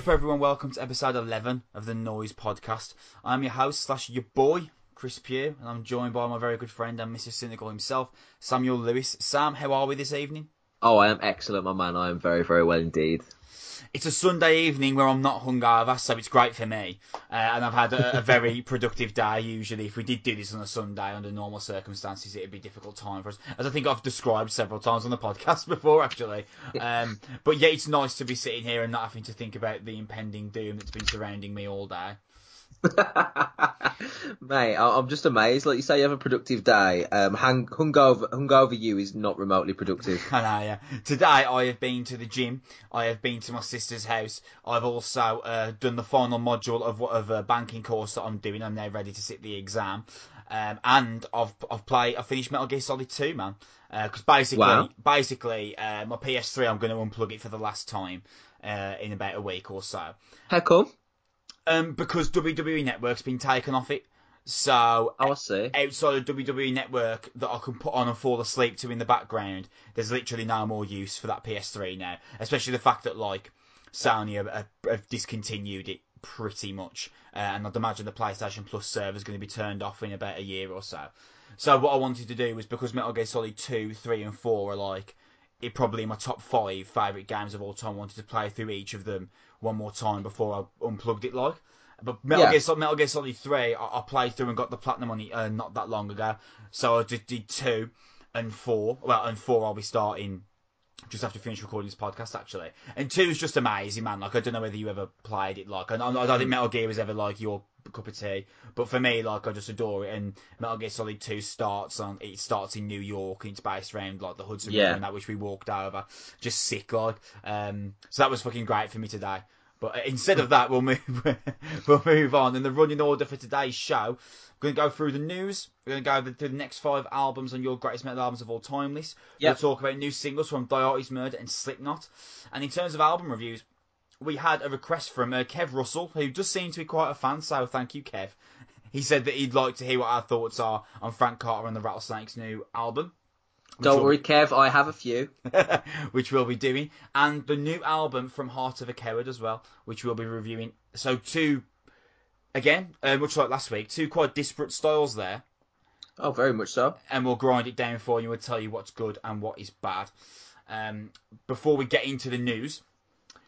Up, everyone? Welcome to episode 11 of the Noise Podcast. I'm your host slash your boy, Chris Pugh, and I'm joined by my very good friend and Mr. Cynical himself, Samuel Lewis. Sam, how are we this evening? Oh, I am excellent, my man. I am very, very well indeed. It's a Sunday evening where I'm not hungover, so it's great for me. Uh, and I've had a, a very productive day. Usually, if we did do this on a Sunday under normal circumstances, it'd be a difficult time for us, as I think I've described several times on the podcast before, actually. Um, but yeah, it's nice to be sitting here and not having to think about the impending doom that's been surrounding me all day. Mate, I'm just amazed. Like you say, you have a productive day. Um, hung- hungover, hungover you is not remotely productive. I know, yeah. Today I have been to the gym. I have been to my sister's house. I've also uh, done the final module of what of a banking course that I'm doing. I'm now ready to sit the exam. Um, and I've I've played. I finished Metal Gear Solid 2, man. Because basically, Wow. basically, uh, my PS3, I'm going to unplug it for the last time uh, in about a week or so. How come? Um, because WWE Network's been taken off it. So Oh, I see. outside of WWE Network that I can put on and fall asleep to in the background, there's literally no more use for that PS3 now. Especially the fact that like Sony have, have, discontinued it pretty much, uh, and I'd imagine the PlayStation Plus server is going to be turned off in about a year or so. So what I wanted to do was because Metal Gear Solid 2, 3, and 4 are like it probably in my top five favourite games of all time. I wanted to play through each of them one more time before I unplugged it like. But Metal, Yeah. Gear, Sol- Metal Gear Solid 3, I, I played through and got the platinum on it uh, not that long ago. So I just did 2 and 4. Well, and 4 I'll be starting just after finish recording this podcast, actually. And 2 is just amazing, man. Like, I don't know whether you ever played it, like, and I, I don't think Metal Gear was ever, like, your cup of tea. But for me, like, I just adore it. And Metal Gear Solid 2 starts on, it starts in New York, and it's based around, like, the Hudson Yeah. River and that, which we walked over. Just sick, like. Um, so that was fucking great for me today. But instead of that, we'll move we'll move on. In the running order for today's show, we're going to go through the news. We're going to go through the next five albums on your greatest metal albums of all time list. Yep. We'll talk about new singles from Diotis Murder and Slipknot. And in terms of album reviews, we had a request from uh, Kev Russell, who does seem to be quite a fan. So thank you, Kev. He said that he'd like to hear what our thoughts are on Frank Carter and the Rattlesnakes' new album. Don't will- worry, Kev. I have a few. which we'll be doing, and the new album from Heart of a Coward as well, which we'll be reviewing. So two, again, uh, much like last week, two quite disparate styles there, Oh, very much so. and we'll grind it down for you and tell you what's good and what is bad. Um, before we get into the news,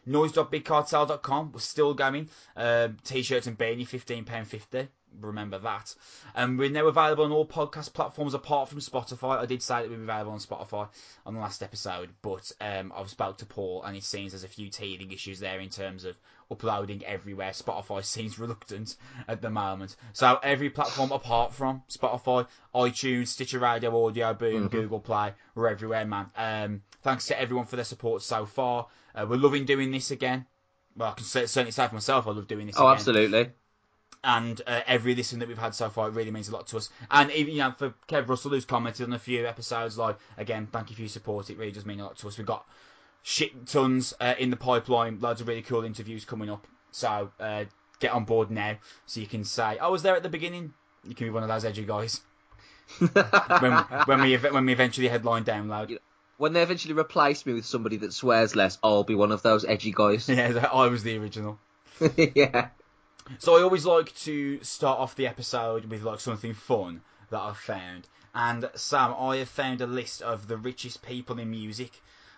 noise.bigcartel.com, we're still going. Um, t-shirts and beanie, £15.50. Remember that. And we're now available on all podcast platforms apart from Spotify. I did say that we'd be available on Spotify on the last episode, but um, I've spoke to Paul and it seems there's a few teething issues there in terms of uploading everywhere. Spotify seems reluctant at the moment. So every platform apart from Spotify, iTunes, Stitcher Radio, Audio Boom, Google Play, we're everywhere, man. Um, thanks to everyone for their support so far. Uh, we're loving doing this again. Well, I can certainly say for myself, I love doing this Oh, again absolutely. And uh, every listen that we've had so far it really means a lot to us. And even you know for Kev Russell who's commented on a few episodes, like again, thank you for your support. It really does mean a lot to us. We've got shit tons uh, in the pipeline, loads of really cool interviews coming up. So uh, get on board now, so you can say I was there at the beginning. You can be one of those edgy guys when when we when we eventually headline download. when they eventually replace me with somebody that swears less, I'll be one of those edgy guys. Yeah, I was the original. yeah. So I always like to start off the episode with like something fun that I've found. And Sam, I have found a list of the richest people in music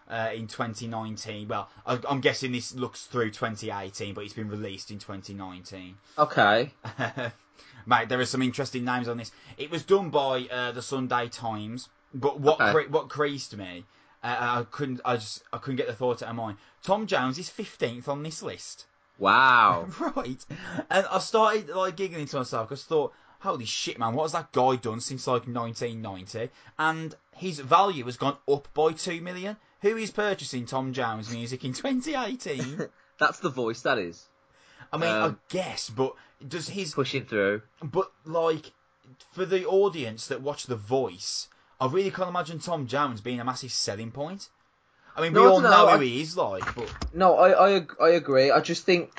uh, in 2019. Well, I, I'm guessing this looks through 2018, but it's been released in 2019. Okay. Mate, there are some interesting names on this. It was done by uh, the Sunday Times, but what Okay. cre- what creased me, uh, I couldn't, I just, I couldn't get the thought out of mind. Tom Jones is 15th on this list. Wow. Right. And I started like giggling to myself because I thought, holy shit, man, what has that guy done since like 1990? And his value has gone up by two million. Who is purchasing Tom Jones music in 2018? That's the voice, that is. I mean, I Um, guess, but does his pushing through. but like for the audience that watch The Voice, I really can't imagine Tom Jones being a massive selling point. I mean, No, we all know I- who he is like, but No, I, I I agree. I just think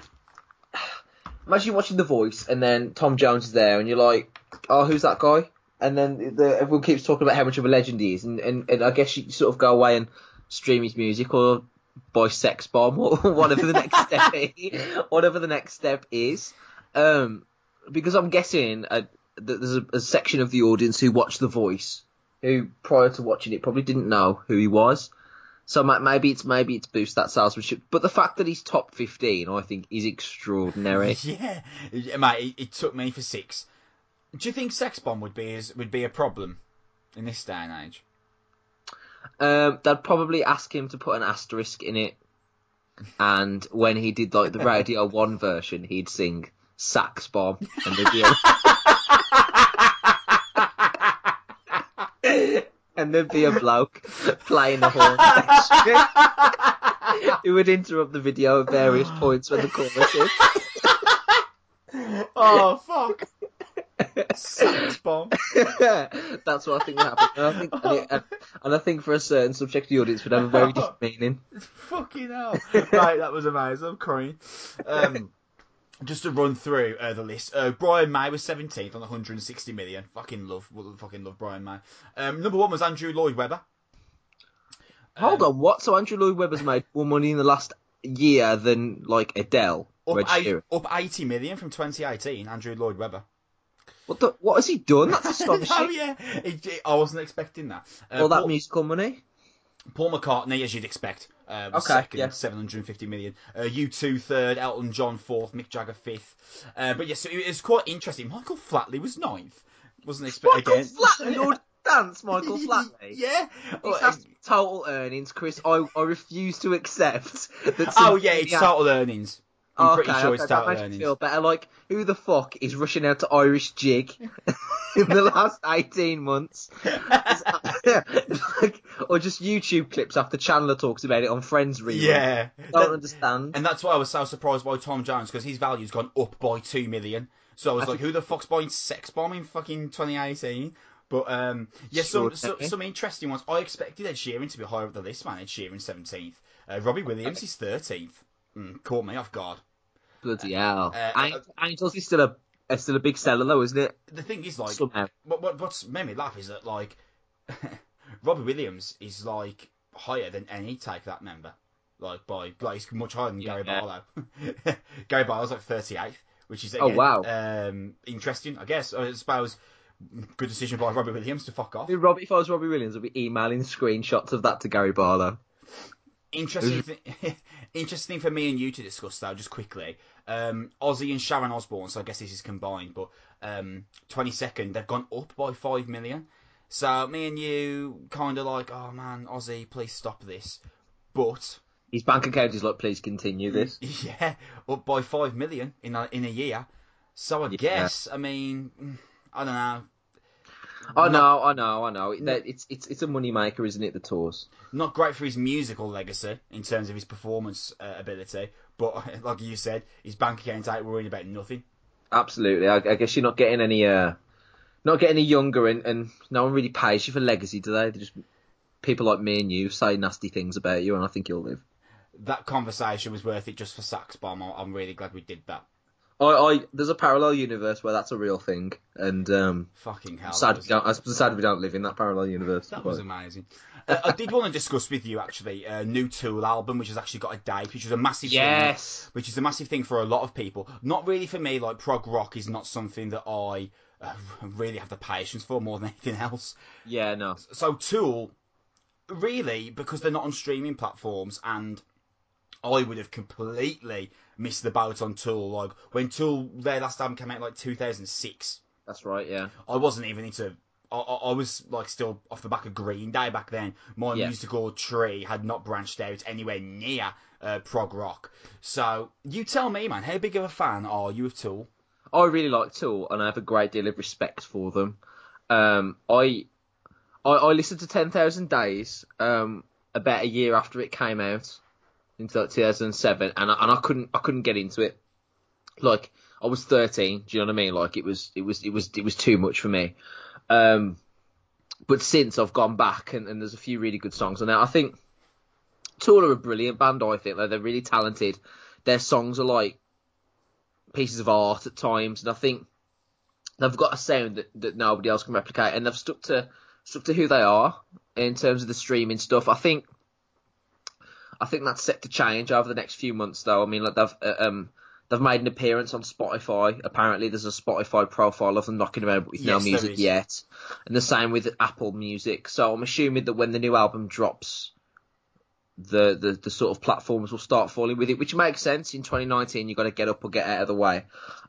imagine watching The Voice and then Tom Jones is there and you're like, oh, who's that guy? And then the, everyone keeps talking about how much of a legend he is, and, and, and I guess you sort of go away and stream his music, or buy Sex Bomb or whatever the next step is, whatever the next step is. Um, because I'm guessing uh, that there's a, a section of the audience who watched The Voice who prior to watching it probably didn't know who he was. So maybe it's maybe it's boost that salesmanship, but the fact that he's top fifteen, I think, is extraordinary. Yeah, mate, it, it took me for six. Do you think Sex Bomb would be as, would be a problem in this day and age? Um, they'd probably ask him to put an asterisk in it, and when he did like the Radio One version, he'd sing Sax Bomb, and there'd be and there'd be a bloke playing the horn. He would interrupt the video at various points when the chorus is. oh fuck! Sex Bomb. That's what I think would happen. And I think, and, it- and- and I think for a certain subject the audience would have a very different meaning. Fucking hell! right, that was amazing. I'm crying. Um, just to run through uh, the list, uh, Brian May was 17th on 160 million. Fucking love, fucking love Brian May. Um, number one was Andrew Lloyd Webber. Hold on, what? So Andrew Lloyd Webber's made more money in the last year than like Adele. Up, eight, up 80 million from 2018. Andrew Lloyd Webber. What the? What has he done? That's astonishing. oh yeah, It- it- I wasn't expecting that. Uh, All that Paul, musical money. Paul McCartney, as you'd expect, uh, Okay, second, yeah. 750 million. Uh, U2 third, Elton John fourth, Mick Jagger fifth. Uh, but yes, so it was quite interesting. Michael Flatley was ninth. Wasn't Michael again. Flatley, Lord Dance, Michael Flatley. yeah. Well, total earnings, Chris. I, I refuse to accept that. oh yeah, it's total earnings. I'm Oh, pretty okay, sure okay, it's total earnings. feel better. Like, who the fuck is rushing out to Irish Jig in the last 18 months? like, or just YouTube clips after Chandler talks about it on Friends rerun. Yeah. I Don't understand. And that's why I was so surprised by Tom Jones because his value's gone up by two million. So I was I like, who the fuck's buying Sex Bomb in fucking 2018? But um, yeah, some, Sure, some okay. some interesting ones. I expected Ed Sheeran to be higher up the list, man. Ed Sheeran 17th. Uh, Robbie Williams is 13th. Mm, caught me off guard. Bloody hell. Uh, Ang- Angels is still a, still a big seller though, isn't it? The thing is, like, Somehow. what, what what's made me laugh is that like Robbie Williams is like higher than any Take That member, like by like he's much higher than Gary Yeah. Barlow. Gary Barlow's like 38th, which is Oh, wow. um, interesting. I guess I suppose good decision by Robbie Williams to fuck off. If Robbie, if I was Robbie Williams, I'd be emailing screenshots of that to Gary Barlow. Interesting, th- interesting for me and you to discuss though, just quickly. Um, Ozzy and Sharon Osbourne, so I guess this is combined, but um, 22nd, they've gone up by 5 million. So me and you kind of like, oh man, Ozzy, please stop this. But, His bank account is like, please continue this. yeah, up by 5 million in a, in a year. So I Yeah. guess, I mean, I don't know. I Not- know, I know, I know. It's it's it's a money maker, isn't it? The tours. not great for his musical legacy in terms of his performance uh, ability, but like you said, his bank account ain't worrying about nothing. Absolutely. I, I guess you're not getting any uh, not getting any younger, and, and no one really pays you for legacy, do they? They just people like me and you say nasty things about you, and I think you'll live. that conversation was worth it just for Sax Bomb. I'm really glad we did that. I, I there's a parallel universe where that's a real thing, and um, Fucking hell. sad we don't, I'm sad we don't live in that parallel universe. that but- was amazing. uh, I did want to discuss with you actually a new Tool album, which has actually got a date, which is a massive thing. yes. Which is a massive thing for a lot of people. Not really for me. Like prog rock is not something that I uh, really have the patience for more than anything else. Yeah, no. So Tool, really, because they're not on streaming platforms, and I would have completely missed the boat on Tool. Like when Tool their last album came out, like 2006. That's right. Yeah. I wasn't even into. I, I I was like still off the back of Green Day back then. My Yeah. musical tree had not branched out anywhere near uh, prog rock. So you tell me, man, how big of a fan are you of Tool? I really like Tool, and I have a great deal of respect for them. Um, I, I, I listened to Ten Thousand Days um, about a year after it came out in 2007, and I, and I couldn't I couldn't get into it. Like I was 13, do you know what I mean? Like it was it was it was it was too much for me. Um, but since I've gone back, and, and there's a few really good songs on there. I think Tool are a brilliant band. I think like, they're really talented. Their songs are like pieces of art at times, and I think they've got a sound that, that nobody else can replicate, and they've stuck to stuck to who they are in terms of the streaming stuff. I think I think that's set to change over the next few months, though. I mean, like they've uh, um they've made an appearance on Spotify. Apparently, there's a Spotify profile of them knocking around but with no Yes, there music yet, and the same with Apple Music. So I'm assuming that when the new album drops, the the, the sort of platforms will start falling with it, which makes sense. In 2019, you've got to get up or get out of the way.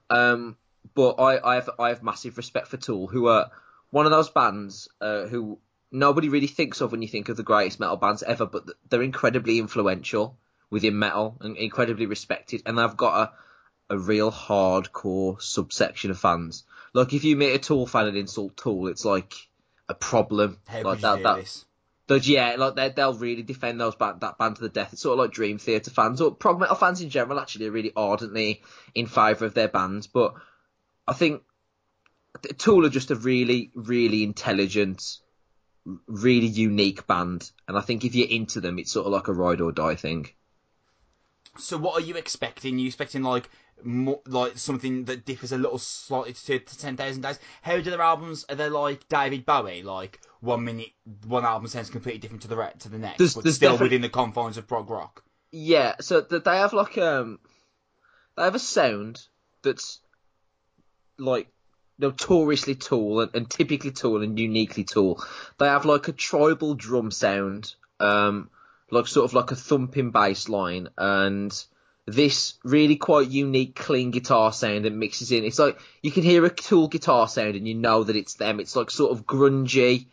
Um, but I, I have I have massive respect for Tool, who are one of those bands uh, who nobody really thinks of when you think of the greatest metal bands ever, but they're incredibly influential within metal and incredibly respected, and they've got a, a real hardcore subsection of fans. Like if you meet a Tool fan and insult Tool, it's like a problem. How like that, that, Those, yeah, like they, they'll really defend those band, that band to the death. It's sort of like Dream Theater fans or prog metal fans in general. Actually, are really ardently in favour of their bands. But I think Tool are just a really, really intelligent, really unique band. And I think if you're into them, it's sort of like a ride or die thing. So what are you expecting? you expecting like more, like something that differs a little slightly to, to Ten Thousand Days? How do their albums? Are they like David Bowie? Like one minute, one album sounds completely different to the re- to the next, There's- but there's still defi- within the confines of prog rock. Yeah, so they have like um, they have a sound that's like notoriously tall and, and typically tall and uniquely tall. They have like a tribal drum sound, um, like sort of like a thumping bass line, and this really quite unique clean guitar sound that mixes in. It's like you can hear a Tool guitar sound and you know that it's them. It's like sort of grungy.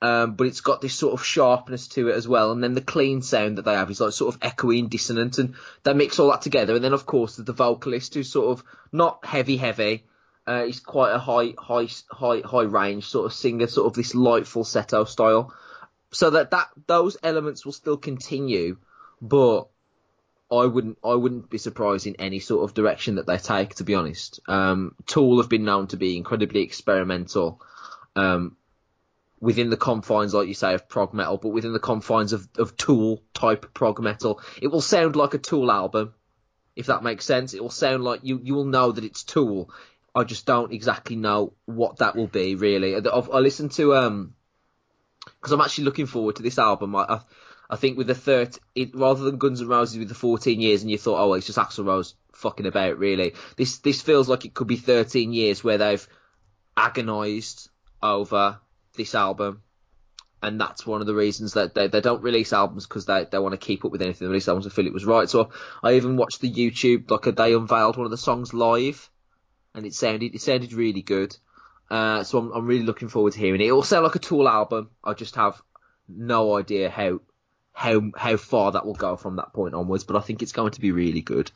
Um, but it's got this sort of sharpness to it as well. And then the clean sound that they have is like sort of echoey and dissonant, and they mix all that together. And then of course the vocalist who's sort of not heavy heavy. Uh, he's quite a high high high high range sort of singer, sort of this light falsetto style. So that that those elements will still continue, but I wouldn't I wouldn't be surprised in any sort of direction that they take. To be honest, um, Tool have been known to be incredibly experimental. Um, within the confines, like you say, of prog metal, but within the confines of, of Tool type prog metal. It will sound like a Tool album, if that makes sense. It will sound like you, you will know that it's Tool. I just don't exactly know what that will be, really. I've, I listened to, um, because I'm actually looking forward to this album. I, I, I think with the third, it, rather than Guns N' Roses with the 14 years, and you thought, oh, it's just Axl Rose fucking about, really. This, this feels like it could be 13 years where they've agonised over this album, and that's one of the reasons that they, they don't release albums because they, they want to keep up with anything. They release albums to feel it was right. So I even watched the YouTube like they unveiled one of the songs live, and it sounded it sounded really good. Uh, so I'm I'm really looking forward to hearing it. It will sound like a Tool album. I just have no idea how how how far that will go from that point onwards, but I think it's going to be really good.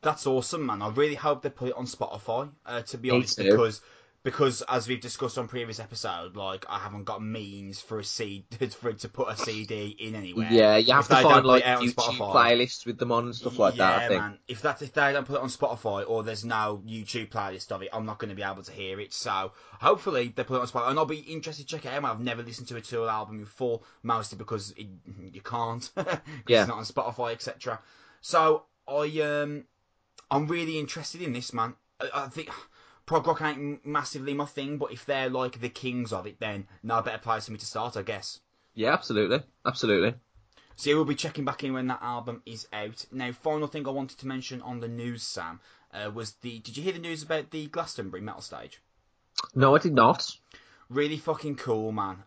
That's awesome, man. I really hope they put it on Spotify. Uh, to be Me honest, too. because because as we've discussed on previous episode, like I haven't got means for a CD for to put a CD in anywhere. Yeah, you have If to find like it out on YouTube Spotify- playlists with them on and stuff like yeah, that. I think. man. If that if they don't put it on Spotify or there's no YouTube playlist of it, I'm not going to be able to hear it. So hopefully they put it on Spotify, and I'll be interested to check it out. I've never listened to a Tool album before, mostly because it, you can't. Yeah. it's not on Spotify, etc. So I um I'm really interested in this man. I, I think. Prog rock ain't massively my thing, but if they're like the kings of it, then no better place for me to start, I guess. Yeah, absolutely, absolutely. So yeah, we'll be checking back in when that album is out. Now, final thing I wanted to mention on the news, Sam, uh, was the. Did you hear the news about the Glastonbury metal stage? No, I did not. Really fucking cool, man.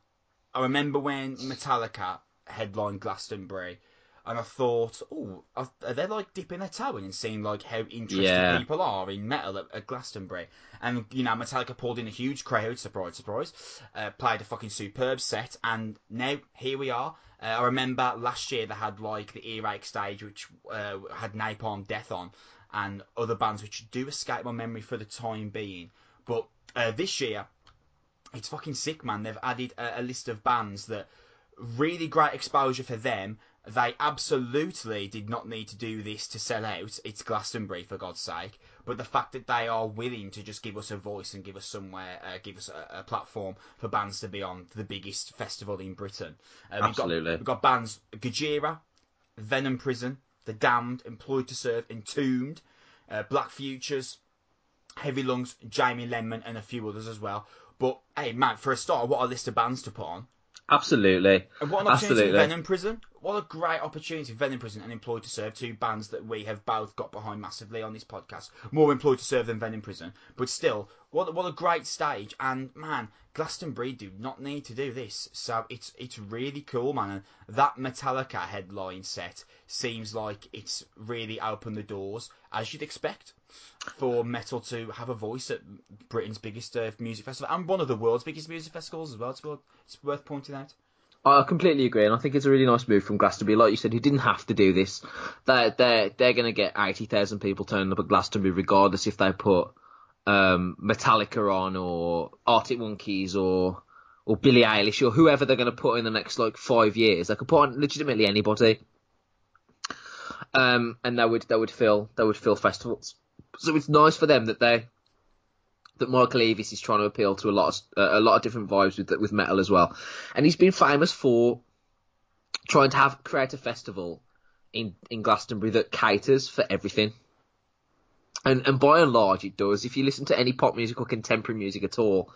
I remember when Metallica headlined Glastonbury, and I thought, oh, are they like dipping their toe in and seeing like how interested Yeah. people are in metal at, at Glastonbury? And you know, Metallica pulled in a huge crowd, surprise, surprise, uh, played a fucking superb set, and now here we are. Uh, I remember last year they had like the earache stage, which uh, had Napalm Death on, and other bands which do escape my memory for the time being. But uh, this year, it's fucking sick, man. They've added a, a list of bands that really great exposure for them. They absolutely did not need to do this to sell out. It's Glastonbury, for God's sake. But the fact that they are willing to just give us a voice and give us somewhere, uh, give us a, a platform for bands to be on the biggest festival in Britain. Uh, we've Absolutely. Got, we've got bands Gojira, Venom Prison, The Damned, Employed to Serve, Entombed, uh, Black Futures, Heavy Lungs, Jamie Lenman, and a few others as well. But hey, man, for a start, what a list of bands to put on. Absolutely. And what an opportunity Absolutely. Venom Prison. What a great opportunity Venom Prison and Employed to Serve, two bands that we have both got behind massively on this podcast. More Employed to Serve than Venom Prison. But still, what what a great stage. And man, Glastonbury do not need to do this. So it's it's really cool, man. And that Metallica headline set seems like it's really opened the doors, as you'd expect, for metal to have a voice at Britain's biggest uh, music festival and one of the world's biggest music festivals as well. It's worth, it's worth pointing out. I completely agree, and I think it's a really nice move from Glastonbury. Like you said, he didn't have to do this. They're they're they're going to get eighty thousand people turning up at Glastonbury, regardless if they put um, Metallica on or Arctic Monkeys or or Billie Eilish or whoever they're going to put in the next like five years. They could put on legitimately anybody, um, and they would they would fill they would fill festivals. So it's nice for them that they that Michael Eavis is trying to appeal to a lot of uh, a lot of different vibes with with metal as well, and he's been famous for trying to have create a festival in in Glastonbury that caters for everything. And and by and large, it does. If you listen to any pop music or contemporary music at all,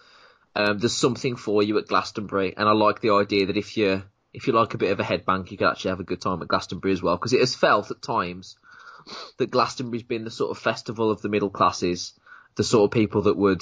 um, there's something for you at Glastonbury. And I like the idea that if you if you like a bit of a headbang, you can actually have a good time at Glastonbury as well. Because it has felt at times that Glastonbury's been the sort of festival of the middle classes, the sort of people that would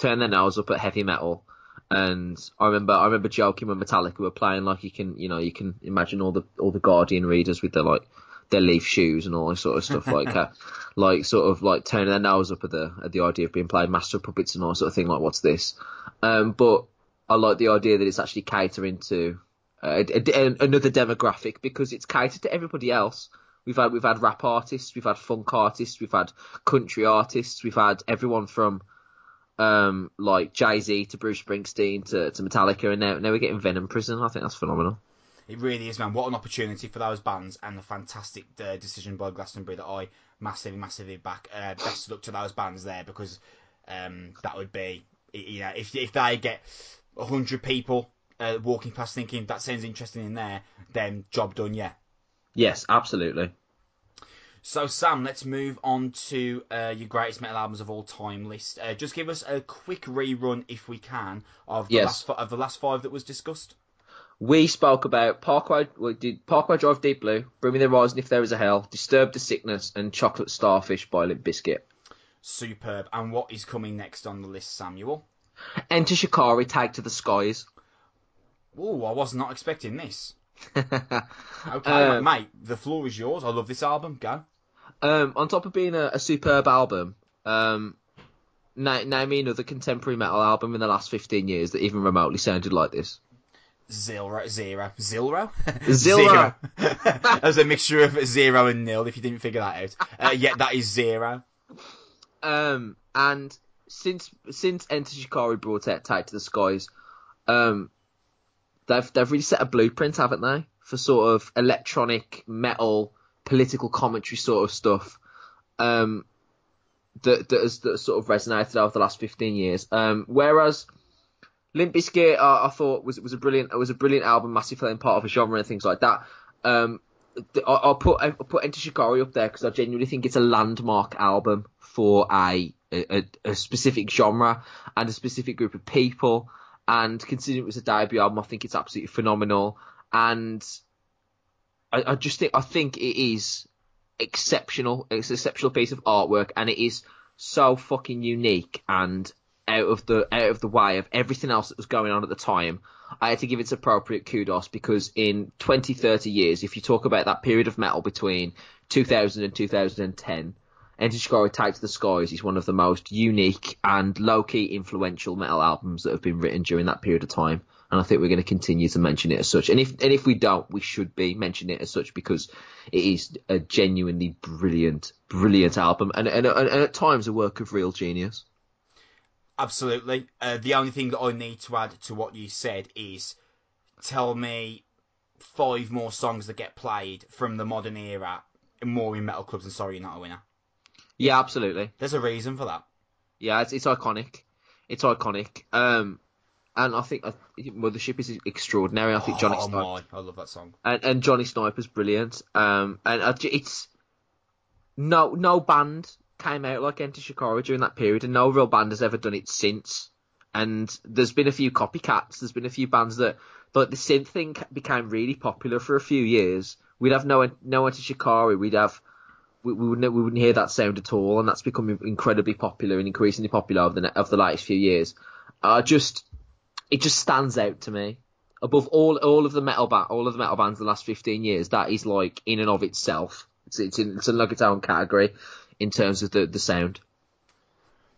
turn their nose up at heavy metal. And I remember, I remember joking when Metallica were playing, like you can, you know, you can imagine all the all the Guardian readers with their like their leaf shoes and all this sort of stuff, like uh, like sort of like turning their nose up at the at the idea of being played master of puppets and all sort of thing. Like, what's this? Um, but I like the idea that it's actually catering to uh, a, a, another demographic because it's catered to everybody else. We've had we've had rap artists, we've had funk artists, we've had country artists, we've had everyone from um, like Jay Z to Bruce Springsteen to, to Metallica, and now now we're getting Venom Prison. I think that's phenomenal. It really is, man. What an opportunity for those bands and a fantastic uh, decision by Glastonbury that I massively, massively back. Uh, best of luck to those bands there because um, that would be, you know, if if they get hundred people uh, walking past thinking that sounds interesting in there, then job done. Yeah. Yes, absolutely. So Sam, let's move on to uh, your greatest metal albums of all time list. Uh, just give us a quick rerun, if we can, of the Yes. last of the last five that was discussed. We spoke about Parkway, we did Parkway Drive Deep Blue, Bring Me the Horizon If There Is a Hell, Disturbed the Sickness, and Chocolate Starfish by Limp Bizkit. Superb. And what is coming next on the list, Samuel? Enter Shikari, Take to the Skies. Oh, I was not expecting this. Okay, Um, mate, the floor is yours. I love this album. Go. Um, on top of being a, a superb album, um, na- name me another contemporary metal album in the last 15 years that even remotely sounded like this. Zero, zero, zero, Zero. As a mixture of zero and nil. If you didn't figure that out, uh, yeah, that is zero. Um, and since since Enter Shikari brought out Take to the Skies, um, they've they've really set a blueprint, haven't they, for sort of electronic metal, political commentary sort of stuff. Um, that that has, that sort of resonated over the last fifteen years. Um, whereas Limp Bizkit, uh, I thought was was a brilliant it was a brilliant album, massive playing part of a genre and things like that. Um, I- I'll put I'll put Enter Shikari up there because I genuinely think it's a landmark album for a, a a specific genre and a specific group of people. And considering it was a debut album, I think it's absolutely phenomenal. And I, I just think I think it is exceptional. It's an exceptional piece of artwork, and it is so fucking unique and out of the out of the way of everything else that was going on at the time. I had to give its appropriate kudos because in 20, 30 years, if you talk about that period of metal between 2000 and 2010, Shikari Take to the Skies is one of the most unique and low-key influential metal albums that have been written during that period of time. And I think we're going to continue to mention it as such. And if and if we don't, we should be mentioning it as such because it is a genuinely brilliant, brilliant album, and and, and, and at times a work of real genius. Absolutely. Uh, the only thing that I need to add to what you said is tell me five more songs that get played from the modern era more in metal clubs and sorry you're not a winner. Yeah, absolutely. There's a reason for that. Yeah, it's, it's iconic. It's iconic. Um, and I think I, Mothership is extraordinary. I think Johnny oh Sniper my, I love that song. and, and Johnny Sniper's brilliant. Um, and I, it's no no band came out like Enter Shikari during that period, and no real band has ever done it since. and there's been a few copycats. There's been a few bands that, like the synth thing became really popular for a few years. We'd have no no to Shikari. We'd have we, we wouldn't we wouldn't hear that sound at all, and that's become incredibly popular and increasingly popular over the of the last few years. Uh, just it just stands out to me above all all of the metal ba- all of the metal bands the last 15 years. That is like in and of itself, it's it's in, it's in like its own category in terms of the the sound.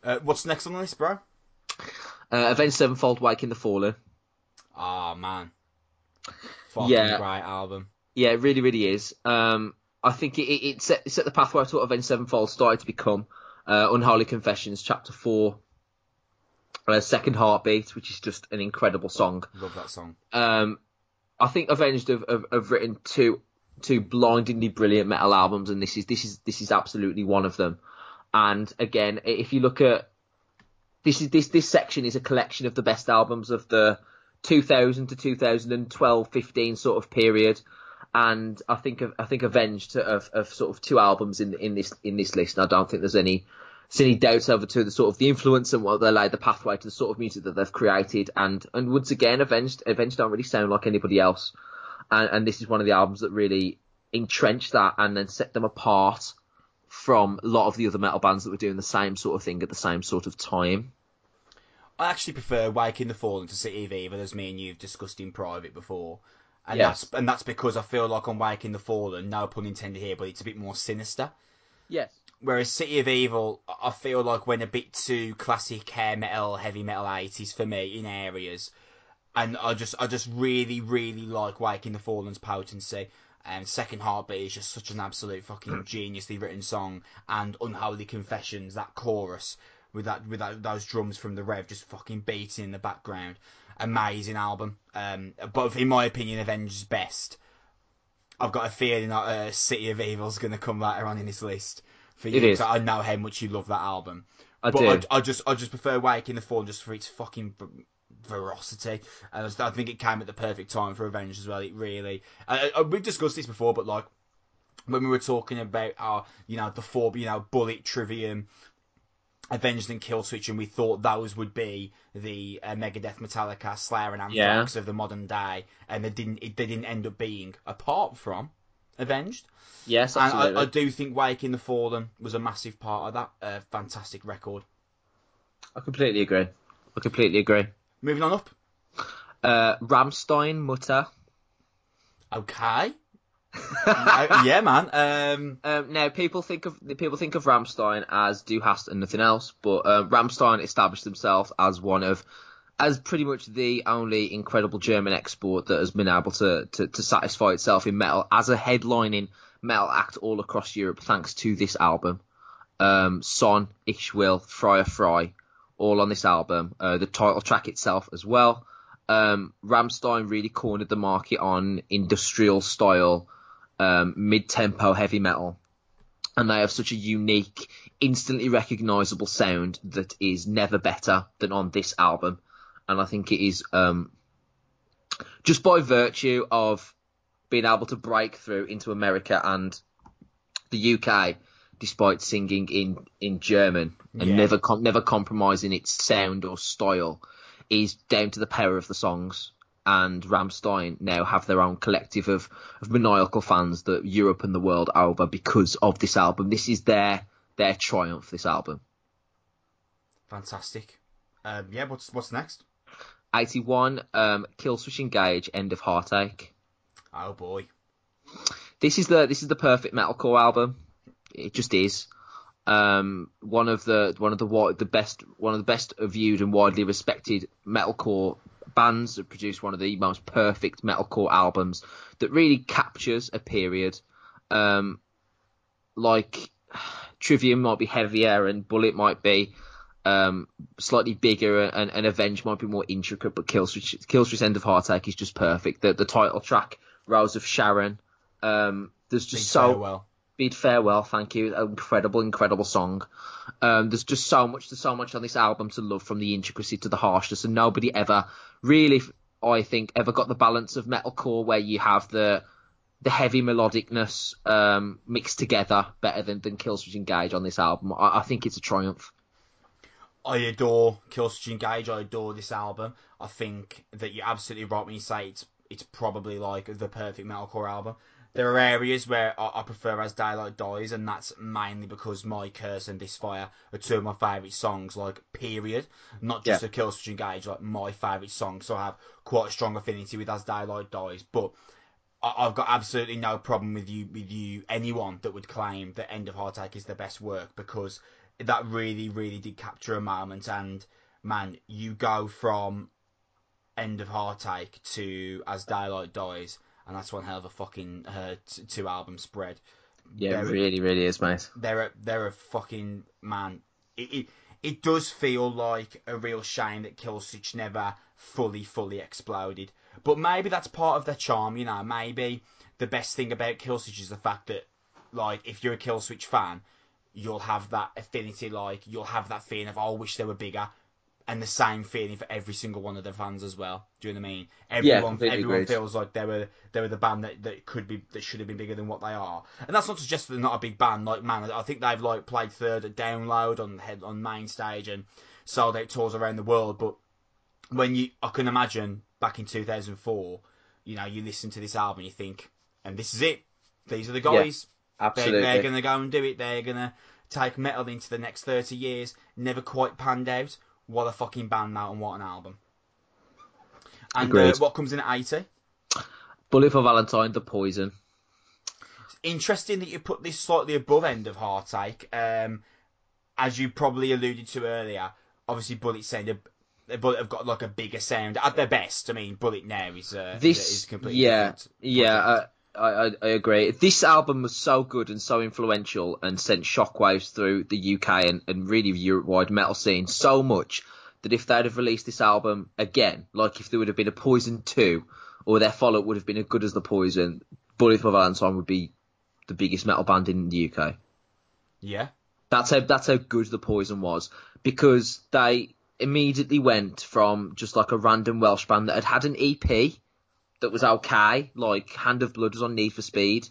Uh, what's next on the list, bro? Uh, Avenged Sevenfold, Waking the Fallen. Oh man, fucking Yeah. great album. Yeah, it really, really is. Um, I think it, it, set, it set the pathway to what Avenged Sevenfold started to become. Uh, Unholy Confessions, Chapter 4, uh, Second Heartbeat, which is just an incredible song. Love that song. Um, I think Avenged have, have, have written two two blindingly brilliant metal albums, and this is this is this is absolutely one of them. And again, if you look at this is this this section is a collection of the best albums of the 2000 to 2012 15 sort of period and I think I think Avenged of, of sort of two albums in in this in this list and I don't think there's any any doubts over to the sort of the influence and what they laid the pathway to the sort of music that they've created and and once again Avenged Avenged don't really sound like anybody else and, and this is one of the albums that really entrenched that and then set them apart from a lot of the other metal bands that were doing the same sort of thing at the same sort of time. I actually prefer Waking the Fallen to City of Evil, as me and you've discussed in private before. And Yes. that's and that's because I feel like I'm Waking the Fallen, no pun intended here, but it's a bit more sinister. Yes. Whereas City of Evil, I feel like went a bit too classic hair metal, heavy metal eighties for me in areas, and I just I just really really like Waking the Fallen's potency. And Second Heartbeat is just such an absolute fucking geniusly written song, and Unholy Confessions that chorus with that with that, those drums from the Rev just fucking beating in the background, amazing album. Um, but in my opinion, Avenged's best. I've got a feeling that uh, City of Evil's going to come later on in this list for you. It is. I know how much you love that album. I but do. I, I just I just prefer Waking the Fallen just for its fucking veracity. And I just- I think it came at the perfect time for Avengers as well. It really. Uh, uh, we've discussed this before, but like when we were talking about our you know the four you know Bullet, Trivium, Avenged and Killswitch, and we thought those would be the uh, Megadeth, Metallica, Slayer, and Anthrax of the modern day, and they didn't. It, they didn't end up being apart from Avenged. yes, And absolutely. I, I do think Waking the Fallen was a massive part of that. Uh, fantastic record. I completely agree. I completely agree. Moving on up. Uh, Rammstein, Mutter. Okay. Uh, yeah, man. Um, Um, now people think of people think of Rammstein as Du Hast and nothing else, but um, Rammstein established themselves as one of, as pretty much the only incredible German export that has been able to, to, to satisfy itself in metal as a headlining metal act all across Europe, thanks to this album. Um, Sonne, Ich Will, Feuer Frei, all on this album. Uh, the title track itself as well. Um, Rammstein really cornered the market on industrial style um, mid-tempo heavy metal, and they have such a unique, instantly recognizable sound that is never better than on this album. And I think it is um, just by virtue of being able to break through into America and the UK, despite singing in in German and Yeah. never com- never compromising its sound or style, is down to the power of the songs and Rammstein now have their own collective of, of maniacal fans that Europe and the world are over because of this album. This is their their triumph. This album. fantastic. Um, yeah. What's what's next? Eighty one. Um, Killswitch Engage. End of Heartache. Oh boy. This is the this is the perfect metalcore album. It just is. Um, one of the one of the the best one of the best viewed and widely respected metalcore bands that produce one of the most perfect metalcore albums that really captures a period. Um, like Trivium might be heavier and Bullet might be um, slightly bigger and, and Avenged might be more intricate, but Killswitch, Killswitch End of Heartache is just perfect. The, the title track, Rose of Sharon, um, there's just Big so farewell. Bid Farewell, thank you. Incredible, incredible song. Um, there's just so much, there's so much on this album to love, from the intricacy to the harshness, and nobody ever really, I think, ever got the balance of metalcore where you have the the heavy melodicness um, mixed together better than than Killswitch Engage on this album. I, I think it's a triumph. I adore Killswitch Engage. I adore this album. I think that you're absolutely right when you say it's it's probably like the perfect metalcore album. There are areas where I, I prefer As Daylight Dies, and that's mainly because My Curse and This Fire are two of my favourite songs, like, period. Not just Yeah. a Killswitch Engage, like, my favourite song, so I have quite a strong affinity with As Daylight Dies. But I- I've got absolutely no problem with you, with you, anyone that would claim that End of Heartache is the best work, because that really, really did capture a moment, and, man, you go from End of Heartache to As Daylight Dies, and that's one hell of a fucking uh, t- two album spread. Yeah, it They're- really, really is, mate. They're a, they're a fucking man. It, it it does feel like a real shame that Killswitch never fully fully exploded, but maybe that's part of their charm. You know, maybe the best thing about Killswitch is the fact that like if you're a Killswitch fan, you'll have that affinity. Like you'll have that feeling of oh, I wish they were bigger. And the same feeling for every single one of their fans as well. Do you know what I mean? Everyone, completely everyone agreed. feels like they were they were the band that, that could be that should have been bigger than what they are. And that's not to suggest that they're not a big band. Like man, I think they've like played third at Download on head on main stage and sold out tours around the world. But when you, I can imagine back in 2004, you know, you listen to this album, you think, and this is it. These are the guys. They're, Absolutely. they're going to go and do it. They're going to take metal into the next 30 years. Never quite panned out. What a fucking band now and what an album. And uh, what comes in at 80? Bullet for Valentine, The Poison. Interesting that you put this slightly above end of Heartache. Um, as you probably alluded to earlier, obviously Bullet sound a, Bullet have got like a bigger sound at their best. I mean, Bullet now is uh, This, is completely yeah, different yeah. I, I, I agree. This album was so good and so influential and sent shockwaves through the UK and, and really Europe-wide metal scene so much that if they'd have released this album again, like if there would have been a Poison 2 or their follow-up would have been as good as The Poison, Bullet for Valentine would be the biggest metal band in the UK. yeah, That's how that's how good the poison was because they immediately went from just like a random Welsh band that had had an EP that was okay, like Hand of Blood was on Need for Speed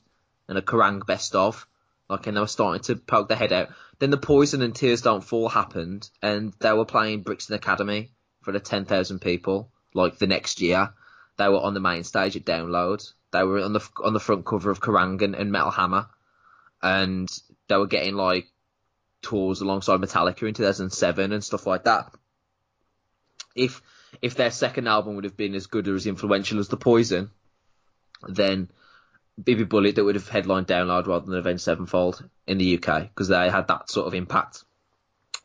and a Kerrang best of, like and they were starting to poke their head out. Then the Poison and Tears Don't Fall happened, and they were playing Brixton Academy for the ten thousand people. Like the next year, they were on the main stage at Download. They were on the on the front cover of Kerrang and, and Metal Hammer, and they were getting like tours alongside Metallica in 2007 and stuff like that. If if their second album would have been as good or as influential as The Poison, then Bibi Bullet that would have headlined Download rather than Avenged Sevenfold in the UK because they had that sort of impact.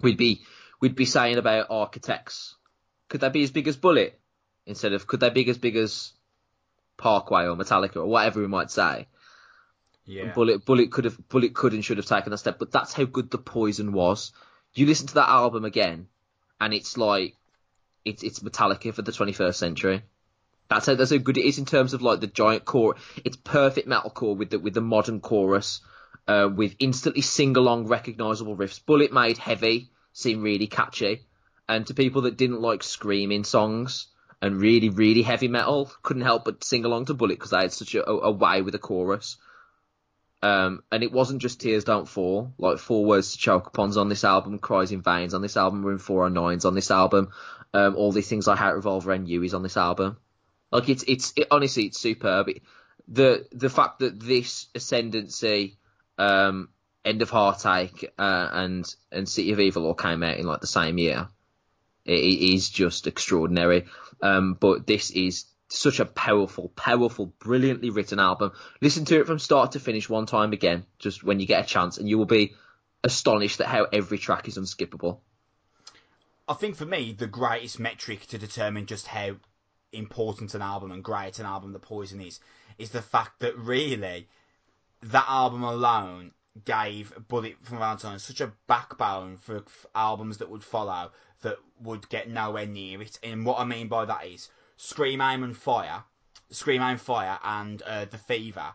We'd be we'd be saying about Architects, could they be as big as Bullet instead of could they be as big as Parkway or Metallica or whatever we might say. yeah. Bullet Bullet could have Bullet could and should have taken that step, but that's how good the Poison was. You listen to that album again, and it's like it's it's Metallica for the 21st century. That's how that's how good it is in terms of like the giant core. It's perfect metalcore with the with the modern chorus, uh, with instantly sing along recognizable riffs. Bullet made heavy seem really catchy, and to people that didn't like screaming songs and really really heavy metal, couldn't help but sing along to Bullet because they had such a, a way with a chorus. Um, and it wasn't just Tears Don't Fall, like Four Words to Choke Upon's on this album, Cries in Veins on this album, Room 409's on this album, um, all these things like Heart Revolver and You is on this album. Like it's, it's, it, honestly, it's superb. It, the, the fact that this Ascendancy, um, End of Heartache, uh, and, and City of Evil all came out in like the same year, it, it is just extraordinary. Um, but this is such a powerful, powerful, brilliantly written album. Listen to it from start to finish one time again, just when you get a chance, and you will be astonished at how every track is unskippable. I think for me, the greatest metric to determine just how important an album and great an album The Poison is, is the fact that really, that album alone gave Bullet from Valentine such a backbone for albums that would follow that would get nowhere near it. And what I mean by that is Scream, Aim and Fire, Scream, Aim, Fire and uh, The Fever,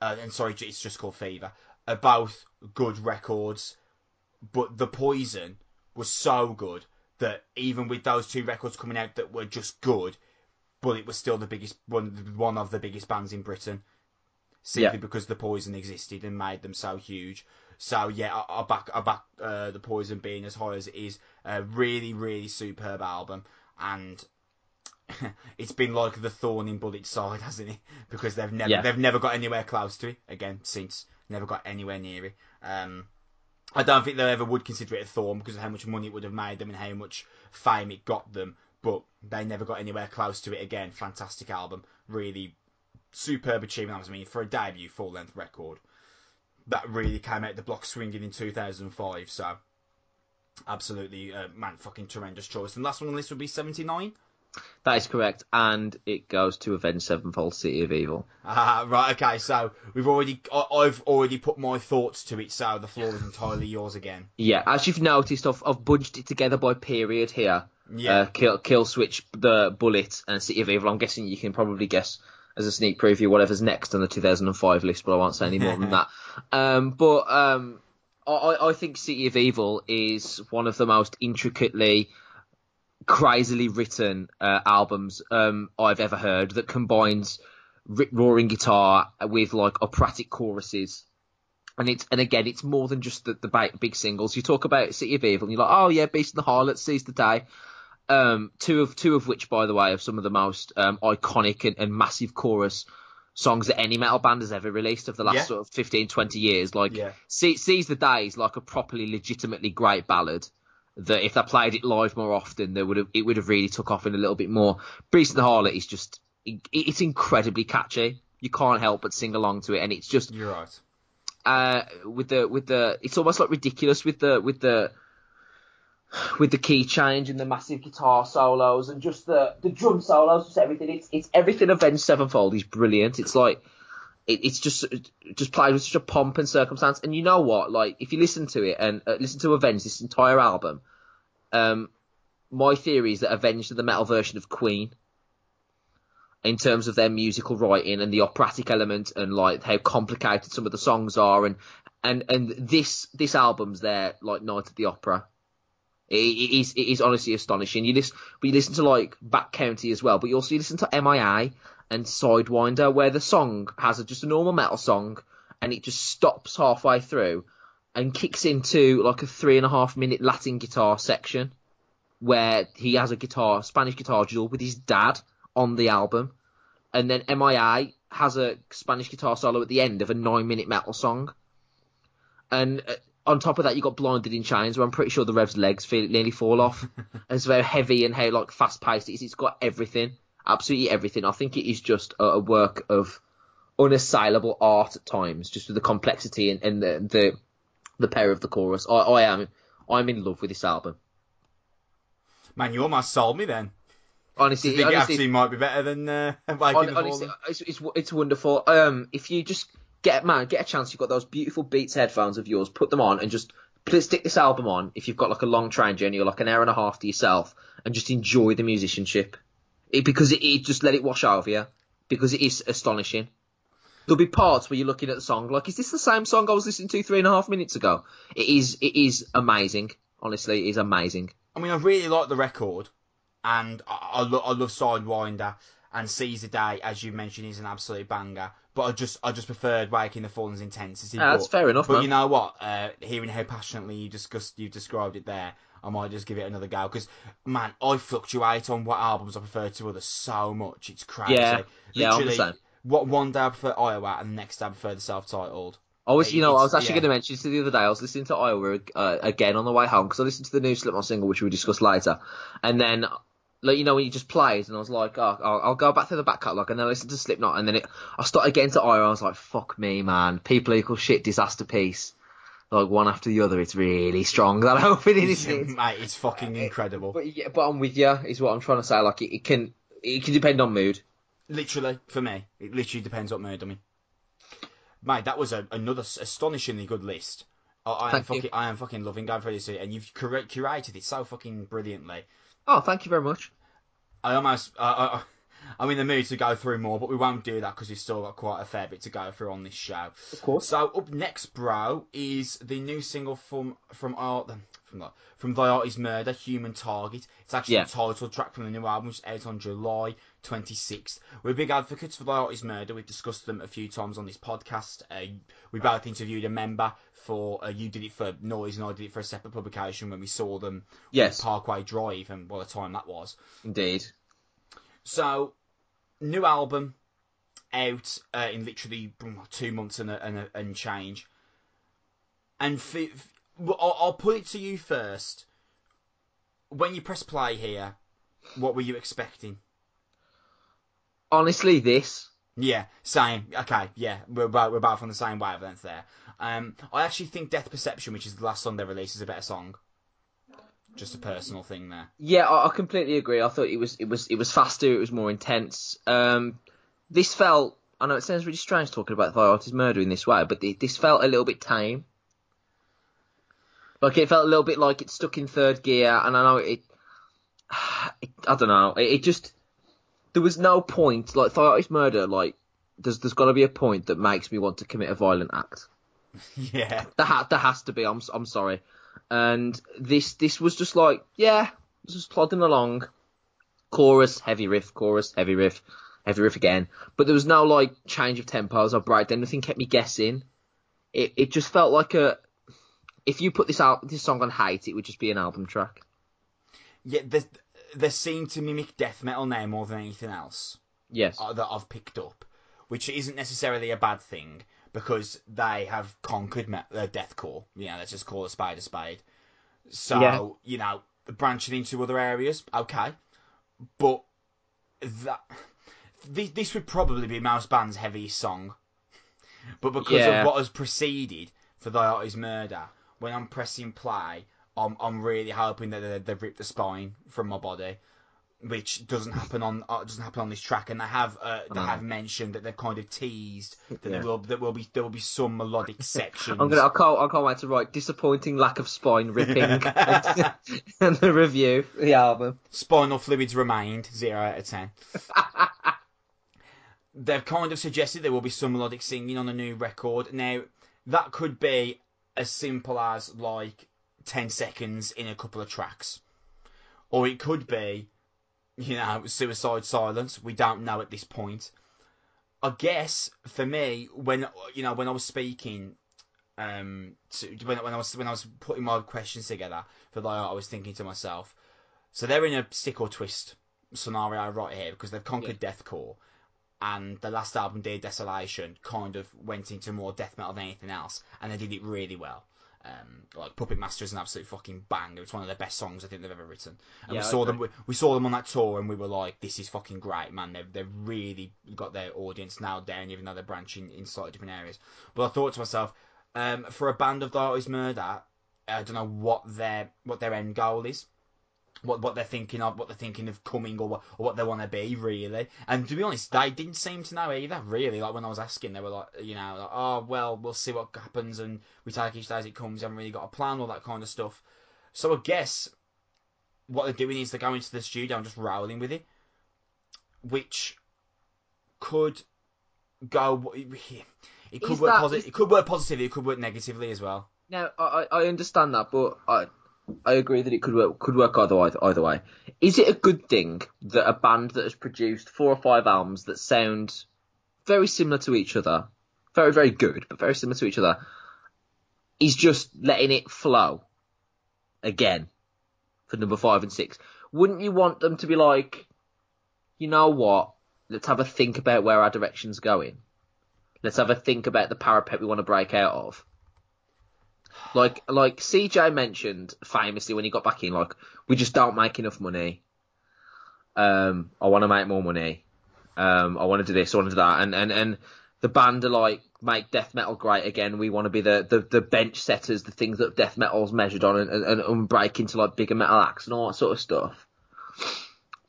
uh, and sorry, it's just called Fever, are both good records, but The Poison was so good that even with those two records coming out that were just good, Bullet was still the biggest one, one of the biggest bands in Britain. simply Yeah. because the Poison existed and made them so huge. So yeah, I, I back I back uh, the Poison being as high as it is. A really really superb album, and it's been like the thorn in Bullet's side, hasn't it? Because they've never Yeah. they've never got anywhere close to it again since. Never got anywhere near it. Um, I don't think they ever would consider it a thorn because of how much money it would have made them and how much fame it got them. But they never got anywhere close to it again. Fantastic album, really superb achievement. I mean, for a debut full length record, that really came out the block swinging in 2005. So, absolutely, uh, man, fucking tremendous choice. And last one on the list would be 79. That is correct, and it goes to Avenged Sevenfold City of Evil. Ah, right, okay. So we've already, I, I've already put my thoughts to it. So the floor is entirely yours again. Yeah, as you've noticed, I've, I've bunched it together by period here. Yeah. Uh, kill, kill Switch, the Bullet, and City of Evil. I'm guessing you can probably guess as a sneak preview whatever's next on the 2005 list, but I won't say any more than that. Um, but um, I I think City of Evil is one of the most intricately, crazily written uh, albums um, I've ever heard that combines rip roaring guitar with like operatic choruses and it's and again, it's more than just the, the big singles. You talk about City of Evil, and you're like, oh yeah, Beast and the Harlot, Seize the Day. Um, two of two of which, by the way, are some of the most um, iconic and, and massive chorus songs that any metal band has ever released of the last Yeah. sort of 15, 20 years. Like, Yeah. Se- Seize the Day is like a properly, legitimately great ballad. That if they played it live more often, they would have it would have really took off in a little bit more. Beast and the Harlot is just it, it's incredibly catchy. You can't help but sing along to it, and it's just You're right. uh, with the with the it's almost like ridiculous with the with the with the key change and the massive guitar solos and just the the drum solos, just everything. It's it's everything. Avenged Sevenfold is brilliant. It's like it, it's just just played with such a pomp and circumstance. And you know what? Like if you listen to it and uh, listen to Avenged this entire album, um, my theory is that Avenged are the metal version of Queen. In terms of their musical writing and the operatic element and like how complicated some of the songs are and and and this this album's their like Night at the Opera. It, it is it is honestly astonishing. You listen, but you listen to like Bat Country as well. But you also listen to MIA and Sidewinder, where the song has a, just a normal metal song, and it just stops halfway through and kicks into like a three and a half minute Latin guitar section, where he has a guitar Spanish guitar duel with his dad on the album, and then MIA has a Spanish guitar solo at the end of a nine minute metal song, and. Uh, on top of that, you got Blinded in Chains, where I'm pretty sure the Rev's legs feel, nearly fall off. it's very heavy and how like fast paced it is. It's got everything, absolutely everything. I think it is just a, a work of unassailable art at times, just with the complexity and, and the, the the power of the chorus. I, I am I'm in love with this album. Man, you almost sold me then. Honestly, think it honestly, actually might be better than uh, honestly, it's, it's it's wonderful. Um, if you just get man, get a chance, you've got those beautiful Beats headphones of yours. Put them on and just please stick this album on. If you've got like a long train journey or like an hour and a half to yourself, and just enjoy the musicianship, it, because it, it just let it wash over you. Because it is astonishing. There'll be parts where you're looking at the song like, is this the same song I was listening to three and a half minutes ago? It is. It is amazing. Honestly, it is amazing. I mean, I really like the record, and I, I, lo- I love Sidewinder and Seize the Day, as you mentioned, is an absolute banger. But I just I just preferred Waking the Fallen's intensity. Yeah, that's fair enough, But man. you know what? Uh, hearing how passionately you discussed you described it there, I might just give it another go because man, I fluctuate on what albums I prefer to others so much. It's crazy. Yeah, yeah, Literally, same. What one day I prefer Iowa, and the next day I prefer the self-titled. I was, you know, I was actually yeah. going to mention this the other day. I was listening to Iowa uh, again on the way home because I listened to the new Slipknot single, which we discuss later, and then, like, you know, when you just played, and I was like, oh, I'll, I'll go back to the back catalogue, and then I listened to Slipknot, and then it, I started again to Iowa. I was like, fuck me, man, people equal shit, Disasterpiece, like one after the other. It's really strong. That opening is it. Mate, it's fucking uh, incredible. But yeah, but I'm with you. Is what I'm trying to say. Like, it, it can, it can depend on mood. Literally, for me, it literally depends what mood I'm in. Mate, that was a, another astonishingly good list. I, I am you. fucking, I am fucking loving going through this, and you've cura- curated it so fucking brilliantly. Oh, thank you very much. I almost, I, I, I'm in the mood to go through more, but we won't do that because we've still got quite a fair bit to go through on this show. Of course. So up next, bro, is the new single from from Art from the, from Thy Art Is Murder, Human Target. It's actually Yeah. the title track from the new album, which is out on July 26th. We're big advocates for Thy Art Is Murder. We've discussed them a few times on this podcast. Uh, we both interviewed a member for uh, you did it for Noise and I did it for a separate publication when we saw them Yes, Parkway Drive and what a time that was. indeed. So, new album out uh, in literally two months and, a, and, a, and change. And i I'll, I'll put it to you first. When you press play here, what were you expecting? Honestly, this. Yeah, same. Okay, yeah, we're both, we're both on the same wavelength there. Um, I actually think Death Perception, which is the last song they released, is a better song. Just a personal thing there. Yeah, I, I completely agree. I thought it was it was it was faster. It was more intense. Um, this felt. I know it sounds really strange talking about Violet's murder in this way, but it, this felt a little bit tame. Like it felt a little bit like it's stuck in third gear, and I know it. it I don't know. It, it just there was no point. Like Violet's murder, like there's there's got to be a point that makes me want to commit a violent act. Yeah. There, ha- there has to be. I'm I'm sorry. And this this was just like yeah, just plodding along. Chorus, heavy riff, chorus, heavy riff, heavy riff again. But there was no like change of tempos or breakdown. Nothing kept me guessing. It it just felt like a. If you put this out this song on hate, it would just be an album track. Yeah, they, they seem to mimic death metal now more than anything else. Yes. uh, that I've picked up, which isn't necessarily a bad thing because they have conquered me- uh, deathcore. You know, let's just call a spade a spade. So Yeah. you know, branching into other areas, okay, but that this, this would probably be Mouse Band's heaviest song, but because Yeah. of what has preceded for Thy Art Is Murder, when I'm pressing play, I'm I'm really hoping that they, they've ripped the spine from my body which doesn't happen on uh, doesn't happen on this track, and they have uh, they have mentioned that they've kind of teased that Yeah. there will there will be there will be some melodic sections. I'm gonna. I can't. I can't wait to write disappointing lack of spine ripping and the review the album. Spinal fluids remained zero out of ten. They've kind of suggested there will be some melodic singing on the new record. Now that could be as simple as like ten seconds in a couple of tracks, or it could be, you know, suicide silence. We don't know at this point. I guess for me, when you know when I was speaking, um, to, when, when I was when I was putting my questions together for the I was thinking to myself, so they're in a stick or twist scenario right here because they've conquered deathcore, and the last album, Dear Desolation, kind of went into more death metal than anything else, and they did it really well. Um, like Puppet Master is an absolute fucking banger. It's one of the best songs I think they've ever written. And Yeah, we saw them. We, we saw them on that tour, and we were like, "This is fucking great, man." They've they've really got their audience nailed down, even though they're branching in slightly different areas. But I thought to myself, um, for a band of Thy Art Is Murder, I don't know what their what their end goal is, what what they're thinking of, what they're thinking of coming, or what, or what they want to be really. And to be honest, they didn't seem to know either. Really, like when I was asking, they were like, you know, like, oh well, we'll see what happens, and we take each day as it comes. We Haven't really got a plan, all that kind of stuff. So I guess what they're doing is they're going to the studio and just rolling with it, which could go. It could Is work positive. It could work positively. It could work negatively as well. Now, I, I I understand that, but I I agree that it could work could work either way. Either way, is it a good thing that a band that has produced four or five albums that sound very similar to each other, very very good, but very similar to each other, is just letting it flow again for number five and six? Wouldn't you want them to be like, you know what? Let's have a think about where our direction's going. Let's have a think about the parapet we want to break out of. Like like CJ mentioned famously when he got back in, like we just don't make enough money. Um, I want to make more money. Um, I want to do this, I want to do that, and and and the band are like make death metal great again. We want to be the, the the bench setters, the things that death metal's measured on, and, and, and break into like bigger metal acts and all that sort of stuff.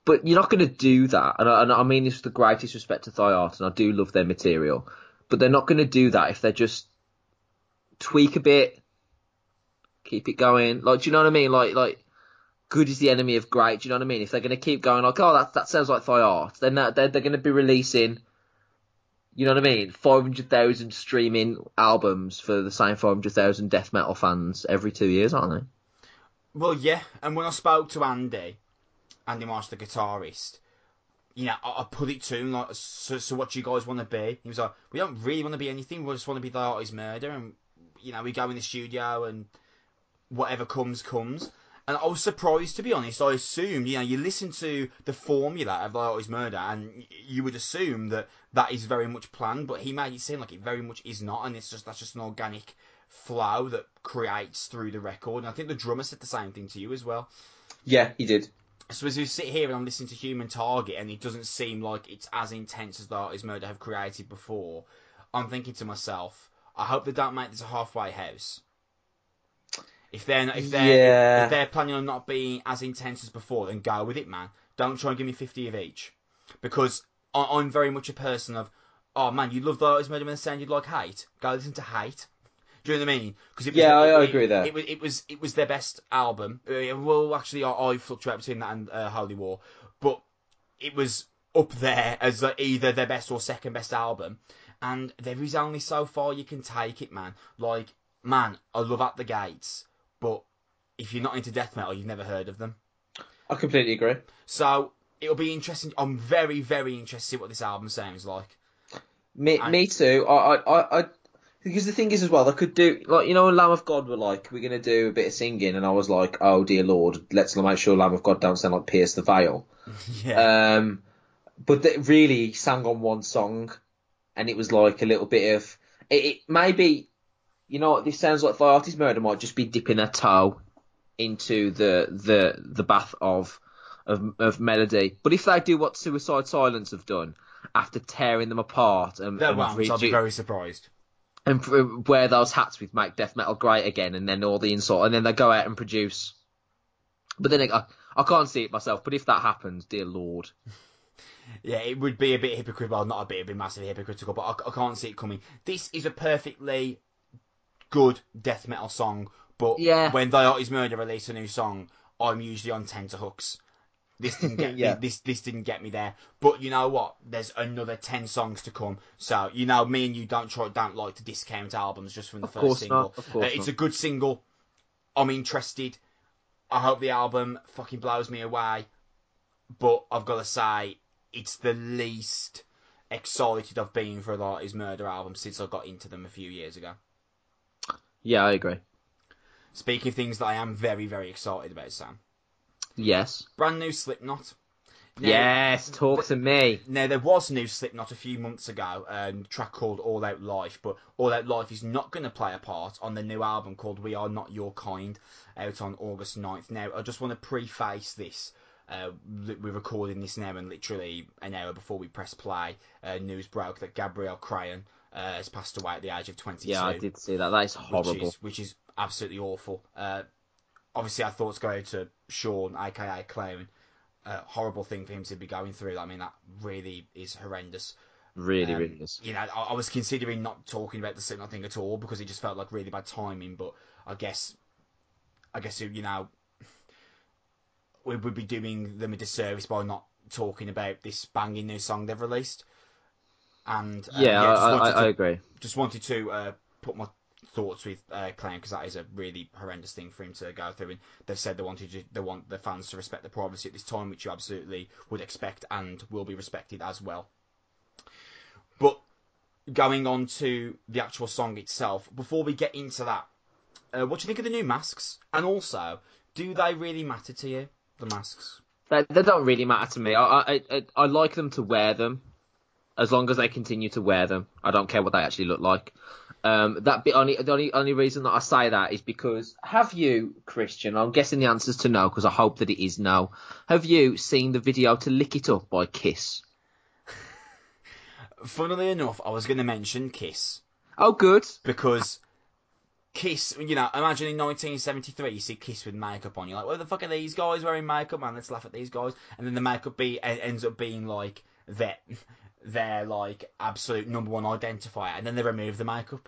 But you're not going to do that, and I, and I mean this with the greatest respect to Thy Art, and I do love their material, but they're not going to do that if they just tweak a bit, keep it going. Like, do you know what I mean? Like, like, good is the enemy of great. Do you know what I mean? If they're going to keep going like, oh, that that sounds like Thy Art, then that, they're they're going to be releasing. You know what I mean? Five hundred thousand streaming albums for the same five hundred thousand death metal fans every two years, aren't they? Well, yeah. And when I spoke to Andy, Andy Marsh, the guitarist, you know, I, I put it to him like, so, so what do you guys want to be? He was like, we don't really want to be anything. We just want to be Thy Art Is Murder, and you know, we go in the studio and whatever comes comes. And I was surprised, to be honest. I assumed, you know, you listen to the formula of artist murder, and you would assume that that is very much planned. But he made it seem like it very much is not, and it's just that's just an organic flow that creates through the record. And I think the drummer said the same thing to you as well. Yeah, he did. So as we sit here and I'm listening to Human Target, and it doesn't seem like it's as intense as Artist Murder have created before, I'm thinking to myself, I hope they don't make this a halfway house. If they're if they're Yeah. if they're planning on not being as intense as before, then go with it, man. Don't try and give me fifty of each, because I, I'm very much a person of, oh man, you love Thy Art Is Murder the sound you'd like hate. Go listen to hate. Do you know what I mean? Because Yeah, I- I agree there. It was it was it was their best album. Uh, well, actually, I, I fluctuate between that and uh, Holy War, but it was up there as uh, either their best or second best album. And there is only so far you can take it, man. Like, man, I love At the Gates, but if you're not into death metal, you've never heard of them. I completely agree. So it'll be interesting. I'm very, very interested to see what this album sounds like. Me, I- me too. I, I, I, I, because the thing is as well, they could do like you know, Lamb of God were like, we're gonna do a bit of singing, and I was like, oh dear Lord, let's make sure Lamb of God don't sound like Pierce the Veil. yeah. Um, but they really sang on one song, and it was like a little bit of it. it maybe, you know, what this sounds like Thy Art Is Murder might just be dipping a toe into the the the bath of of of melody. But if they do what Suicide Silence have done after tearing them apart and, and won't. I'll be very surprised. and f- wear those hats with make death metal great again, and then all the insult, and then they go out and produce. But then I, I can't see it myself. But if that happens, dear lord, Yeah, it would be a bit hypocritical. Well, not a bit, it'd be massively hypocritical, but I, I can't see it coming. This is a perfectly good death metal song, but Yeah. when Artist Murder release a new song, I'm usually on tenterhooks. This didn't get Yeah. this this didn't get me there. But you know what? There's another ten songs to come. So you know, me and you don't try don't like to discount albums just from the Of first single. not, of course Uh, it's a good single. I'm interested. I hope the album fucking blows me away. But I've got to say, it's the least excited I've been for a lot his murder album since I got into them a few years ago. Yeah, I agree. Speaking of things that I am very, very excited about, Sam. Yes, Brand new Slipknot. Now- yes, talk to me. Now there was new Slipknot a few months ago, um, a track called All Out Life, but All Out Life is not going to play a part on the new album called We Are Not Your Kind, out on August 9th. Now I just want to preface this. Uh, we're recording this now, and literally an hour before we press play, uh, news broke that Gabrielle Crahan uh, has passed away at the age of 22 Yeah, I did see that. That is which horrible. is which is absolutely awful. Uh, obviously, our thoughts go to Shawn, aka Clown. Uh, horrible thing for him to be going through. I mean, that really is horrendous. Really, Um, really is. You know, I, I was considering not talking about the Slipknot thing at all because it just felt like really bad timing. But I guess, I guess you know, we would be doing them a disservice by not talking about this banging new song they've released. And uh, Yeah, just I, I, to I agree. just wanted to uh, put my thoughts with uh, Clown because that is a really horrendous thing for him to go through. And they've said they wanted to, they want the fans to respect the privacy at this time, which you absolutely would expect and will be respected as well. But going on to the actual song itself, before we get into that, uh, what do you think of the new masks? And also, do they really matter to you? The masks. They, they don't really matter to me. I, I, I, I like them to wear them, as long as they continue to wear them. I don't care what they actually look like. Um, that bit only the only only reason that I say that is because have you, Christian? I'm guessing the answer's to no because I hope that it is no. Have you seen the video to "Lick It Up" by Kiss? Funnily enough, I was going to mention Kiss. Oh, good. because Kiss, you know, imagine in 1973 you see Kiss with makeup on. You're like, where the fuck are these guys wearing makeup, man? Let's laugh at these guys. And then the makeup be ends up being like their their like absolute number one identifier, and then they remove the makeup.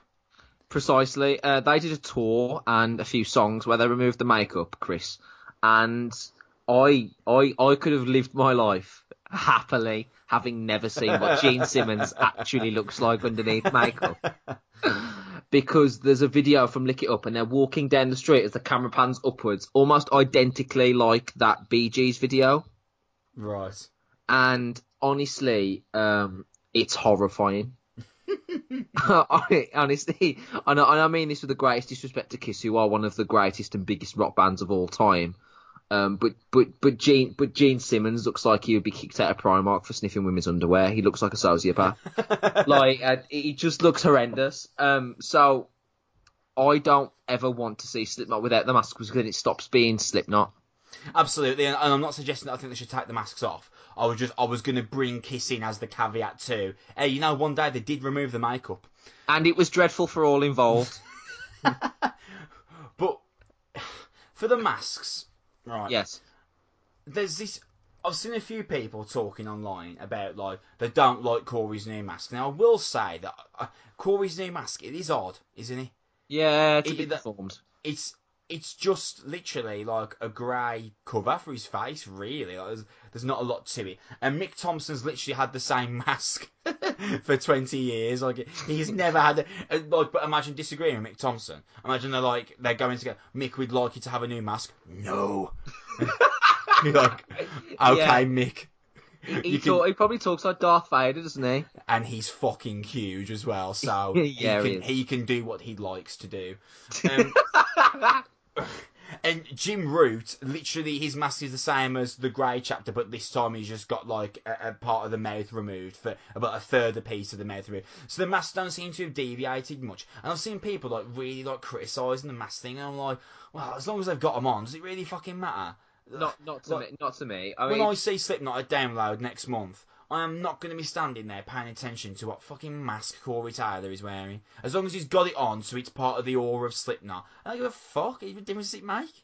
Precisely. Uh, they did a tour and a few songs where they removed the makeup, Chris. And I I I could have lived my life happily having never seen what Gene Simmons actually looks like underneath makeup. Because there's a video from Lick It Up and they're walking down the street as the camera pans upwards, almost identically like that Bee Gees video. Right. And honestly, um, it's horrifying. I, honestly, and I, and I mean this with the greatest disrespect to Kiss, who are one of the greatest and biggest rock bands of all time. Um, but but but Gene but Gene Simmons looks like he would be kicked out of Primark for sniffing women's underwear. He looks like a sociopath. like uh, he just looks horrendous. Um, so I don't ever want to see Slipknot without the mask because then it stops being Slipknot. Absolutely, and, and I'm not suggesting that I think they should take the masks off. I was just I was going to bring Kiss in as the caveat too. Hey, you know, one day they did remove the makeup, And it was dreadful for all involved. but for the masks, right? yes. There's this. I've seen a few people talking online about like they don't like Corey's new mask. Now I will say that uh, Corey's new mask it is odd, isn't it? Yeah, it's a It- bit deformed. it's it's just literally like a grey cover for his face, really. Like, there's, there's not a lot to it. And Mick Thompson's literally had the same mask for 20 years. Like he's never had it. uh, Like, but imagine disagreeing with Mick Thompson. Imagine they're like they're going to go. Mick, we'd like you to have a new mask. No. Like, okay, Yeah. Mick. He, You talk- he probably talks like Darth Vader, doesn't he? and he's fucking huge as well. So Yeah, he, he can, is. he can do what he likes to do. Um, and Jim Root, literally, his mask is the same as the Grey chapter, but this time he's just got like a, a part of the mouth removed for about a third of the piece of the mouth removed. So the masks don't seem to have deviated much. And I've seen people like really like criticising the mask thing, and I'm like, well, as long as they've got them on, does it really fucking matter? Not not to Like- me. Not to me. I when mean, I see Slipknot at Download next month, I am not going to be standing there paying attention to what fucking mask Corey Taylor is wearing. As long as he's got it on, so it's part of the aura of Slipknot. I don't give a fuck. What difference does it make?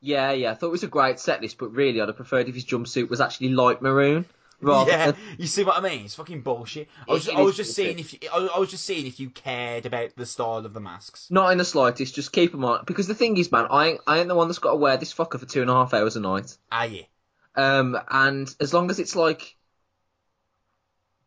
yeah, yeah. I thought it was a great set list, but really, I'd have preferred if his jumpsuit was actually light maroon. Rather yeah, than- you see what I mean? It's fucking bullshit. I was, It- it I was just bullshit. seeing if you, I, I was just seeing if you cared about the style of the masks. Not in the slightest. Just keep them on. Because the thing is, man, I ain't, I ain't the one that's got to wear this fucker for two and a half hours a night. Are you? Um, and as long as it's like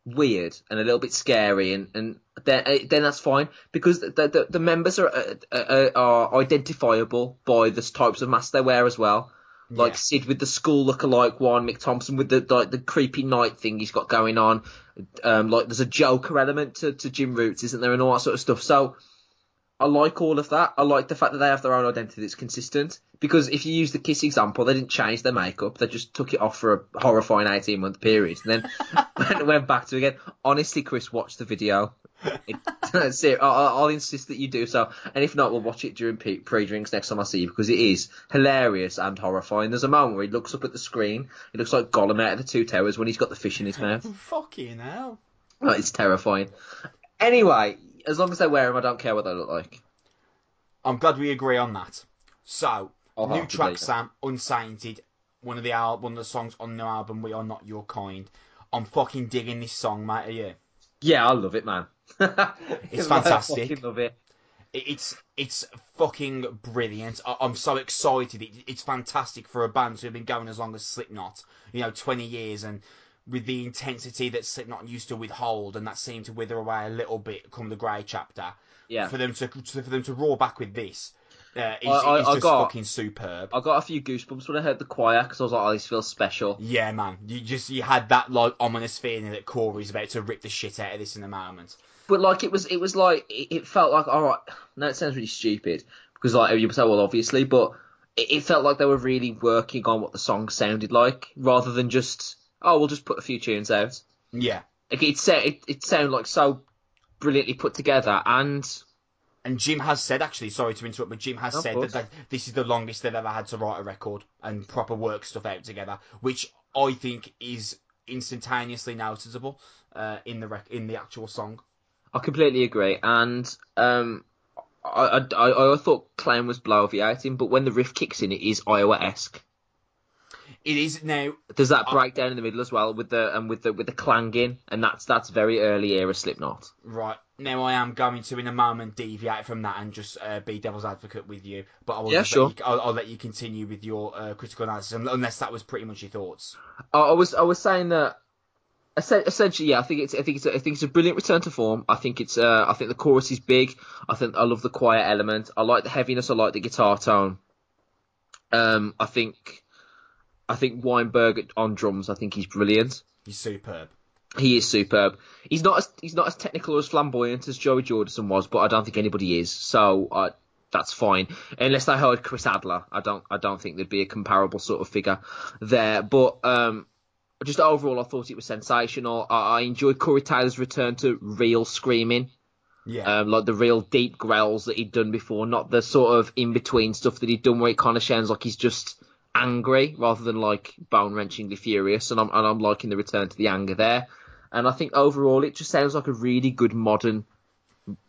weird and a little bit scary, and and then uh, then that's fine because the the, the members are uh, uh, are identifiable by the types of masks they wear as well. Like Yeah. Sid with the school lookalike one, Mick Thompson with the like the creepy night thing he's got going on. Um, like there's a Joker element to, to Jim Root's, isn't there, and all that sort of stuff. So I like all of that. I like the fact that they have their own identity that's consistent. Because if you use the Kiss example, they didn't change their makeup. They just took it off for a horrifying 18 month period. And then went, went back to it again. Honestly, Chris, watch the video. It, ser- I'll, I'll insist that you do so. And if not, we'll watch it during pre-drinks next time I see you because it is hilarious and horrifying. There's a moment where he looks up at the screen. It looks like Gollum out of the Two Towers when he's got the fish in his mouth. Fucking hell. Oh, it's terrifying. Anyway, as long as they wear them, I don't care what they look like. I'm glad we agree on that. So, I'll new track. Sam, Unsainted. One of the al- one of the songs on the album, We Are Not Your Kind. I'm fucking digging this song, mate. Are you? Yeah, I love it, man. It's I fantastic. fucking love it. It- It's it's fucking brilliant. I, I'm so excited. It, it's fantastic for a band who've been going as long as Slipknot, you know, 20 years, and with the intensity that Slipknot used to withhold, and that seemed to wither away a little bit come the Grey chapter. Yeah. For them to for them to roar back with this, uh, is, I- I- is I just got- fucking superb. I got a few goosebumps when I heard the choir because I was like, "Oh, this feels special." Yeah, man. You just you had that like ominous feeling that Corey's about to rip the shit out of this in a moment. But like, it was, it was like, it, felt like, all right. Now it sounds really stupid because like you say, well, obviously, but it, it felt like they were really working on what the song sounded like rather than just, oh, we'll just put a few tunes out. Yeah. Like it, it, it sounded like so brilliantly put together, and And Jim has said, actually, sorry to interrupt, but Jim has Of said that, course. that this is the longest they've ever had to write a record and proper work stuff out together, which I think is instantaneously noticeable uh, in the rec- in the actual song. I completely agree. And um, I, I, I, I thought Clown was bloviating, but when the riff kicks in, it is Iowa esque. It is now. There's that breakdown in the middle as well with the and with the with the clanging, and that's that's very early era Slipknot. Right. now I am going to in a moment deviate from that and just uh, be devil's advocate with you, but I will Yeah, sure. you, I'll, I'll let you continue with your uh, critical analysis unless that was pretty much your thoughts. I, I was I was saying that essentially, yeah, I think it's I think it's a, I think it's a brilliant return to form. I think it's uh, I think the chorus is big. I think I love the quiet element. I like the heaviness. I like the guitar tone. Um, I think I think Weinberg on drums. I think he's brilliant. He's superb. He is superb. He's not as he's not as technical or as flamboyant as Joey Jordison was, but I don't think anybody is. So uh, that's fine, unless I heard Chris Adler. I don't I don't think there'd be a comparable sort of figure there. But um, just overall, I thought it was sensational. I, I enjoyed Corey Taylor's return to real screaming, Yeah. um, like the real deep growls that he'd done before, not the sort of in between stuff that he'd done where it kind of sounds like he's just angry rather than like bone wrenchingly furious. And I'm and I'm liking the return to the anger there. And I think overall, it just sounds like a really good modern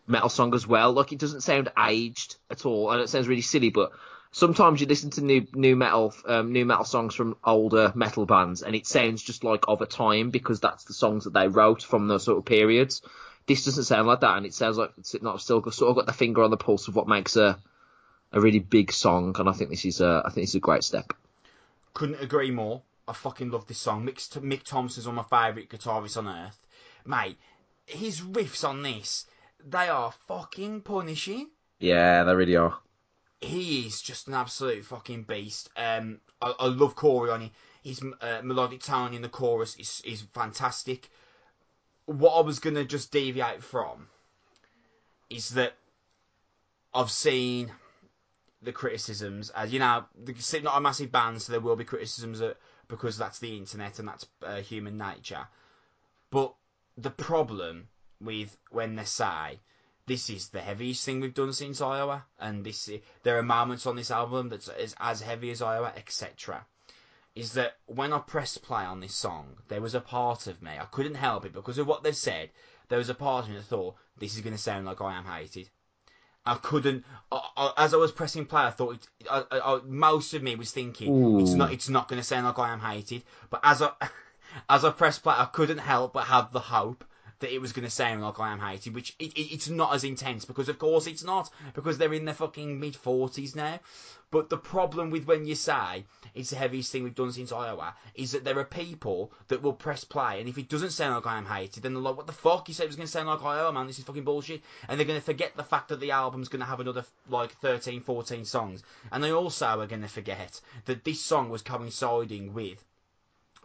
metal song as well. Like it doesn't sound aged at all, and it sounds really silly, but. Sometimes you listen to new new metal um, new metal songs from older metal bands, and it sounds just like of a time because that's the songs that they wrote from those sort of periods. This doesn't sound like that, and it sounds like it's not still sort of got the finger on the pulse of what makes a a really big song. And I think this is a I think this is a great step. Couldn't agree more. I fucking love this song. Mick, Mick Thompson's one of my favourite guitarists on earth. Mate, his riffs on this, they are fucking punishing. Yeah, they really are. he is just an absolute fucking beast. Um, I, I love Corey on it. His uh, melodic tone in the chorus is is fantastic. What I was gonna just deviate from is that I've seen the criticisms as you know, the, not a massive band, so there will be criticisms that, because that's the internet and that's uh, human nature. But the problem with when they say this is the heaviest thing we've done since Iowa, and this there are moments on this album that's as, as heavy as Iowa, etc. Is that when I pressed play on this song, there was a part of me I couldn't help it because of what they've said. There was a part of me that thought this is going to sound like I am hated. I couldn't. I, I, as I was pressing play, I thought it, I, most of me was thinking it's not. It's not going to sound like I am hated. But as I as I pressed play, I couldn't help but have the hope that it was going to sound like I am hated, which it, it, it's not as intense because, of course, it's not because they're in their fucking mid forties now. But the problem with when you say it's the heaviest thing we've done since Iowa is that there are people that will press play, and if it doesn't sound like I am hated, then they're like, "What the fuck? You said it was going to sound like Iowa, man? This is fucking bullshit." And they're going to forget the fact that the album's going to have another like 13, 14 songs, and they also are going to forget that this song was coinciding with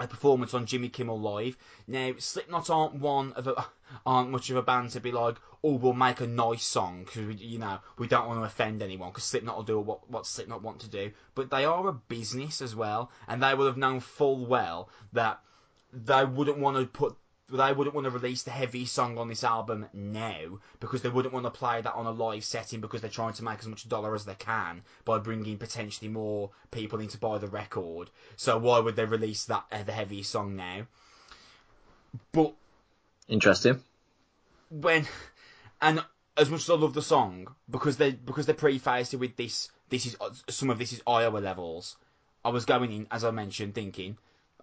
a performance on Jimmy Kimmel Live. Now, Slipknot aren't one of a, aren't much of a band to be like, oh, we'll make a nice song because you know we don't want to offend anyone because Slipknot will do what what Slipknot want to do. But they are a business as well, and they will have known full well that they wouldn't want to put. They wouldn't want to release the heavy song on this album now because they wouldn't want to play that on a live setting because they're trying to make as much dollar as they can by bringing potentially more people in to buy the record. So why would they release that uh, the heaviest song now? But Interesting. when and as much as I love the song because they because they prefaced it with this this is some of this is Iowa levels. I was going in as I mentioned thinking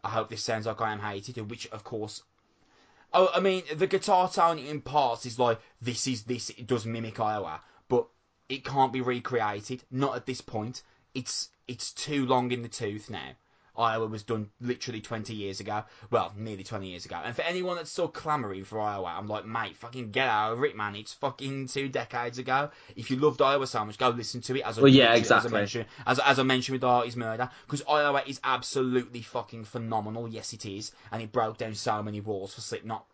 I hope this sounds like I am hated, which of course. Oh, I mean the guitar tone in parts is like this is this it does mimic Iowa, but it can't be recreated. Not at this point. It's it's too long in the tooth now. Iowa was done literally 20 years ago. Well, nearly 20 years ago. And for anyone that's still clamouring for Iowa, I'm like, mate, fucking get out of it, man. It's fucking two decades ago. If you loved Iowa so much, go listen to it. As I, Well, yeah, as I mentioned, as, as I mentioned with Artie's Murder. Because Iowa is absolutely fucking phenomenal. Yes, it is. And it broke down so many walls for Slipknot.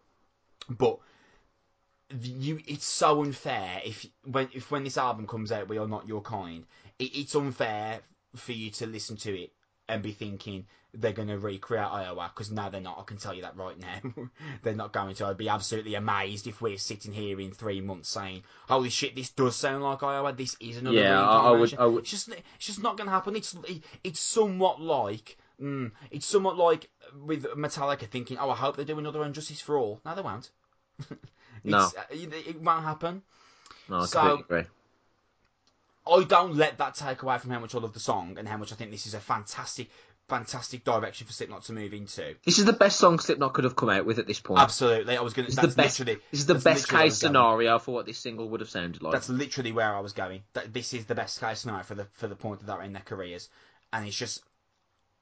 But you it's so unfair if when if when this album comes out we are not your kind it, it's unfair for you to listen to it and be thinking they're going to recreate Iowa because no they're not. I can tell you that right now. They're not going to. I'd be absolutely amazed if we're sitting here in three months saying holy shit this does sound like Iowa. This is another Yeah, I- I would- I would- it's just it's just not going to happen. It's it's somewhat like mm, it's somewhat like with Metallica thinking oh I hope they do another And Justice for All. No they won't. No. Uh, it, it won't happen. No, I So- completely agree. I don't let that take away from how much I love the song and how much I think this is a fantastic, fantastic direction for Slipknot to move into. This is the best song Slipknot could have come out with at this point. Absolutely, I was going to. This is the best. This is the best literally where I case was going. scenario for what this single would have sounded like. That's literally where I was going. That this is the best case scenario for the for the point that they're in their careers, and it's just.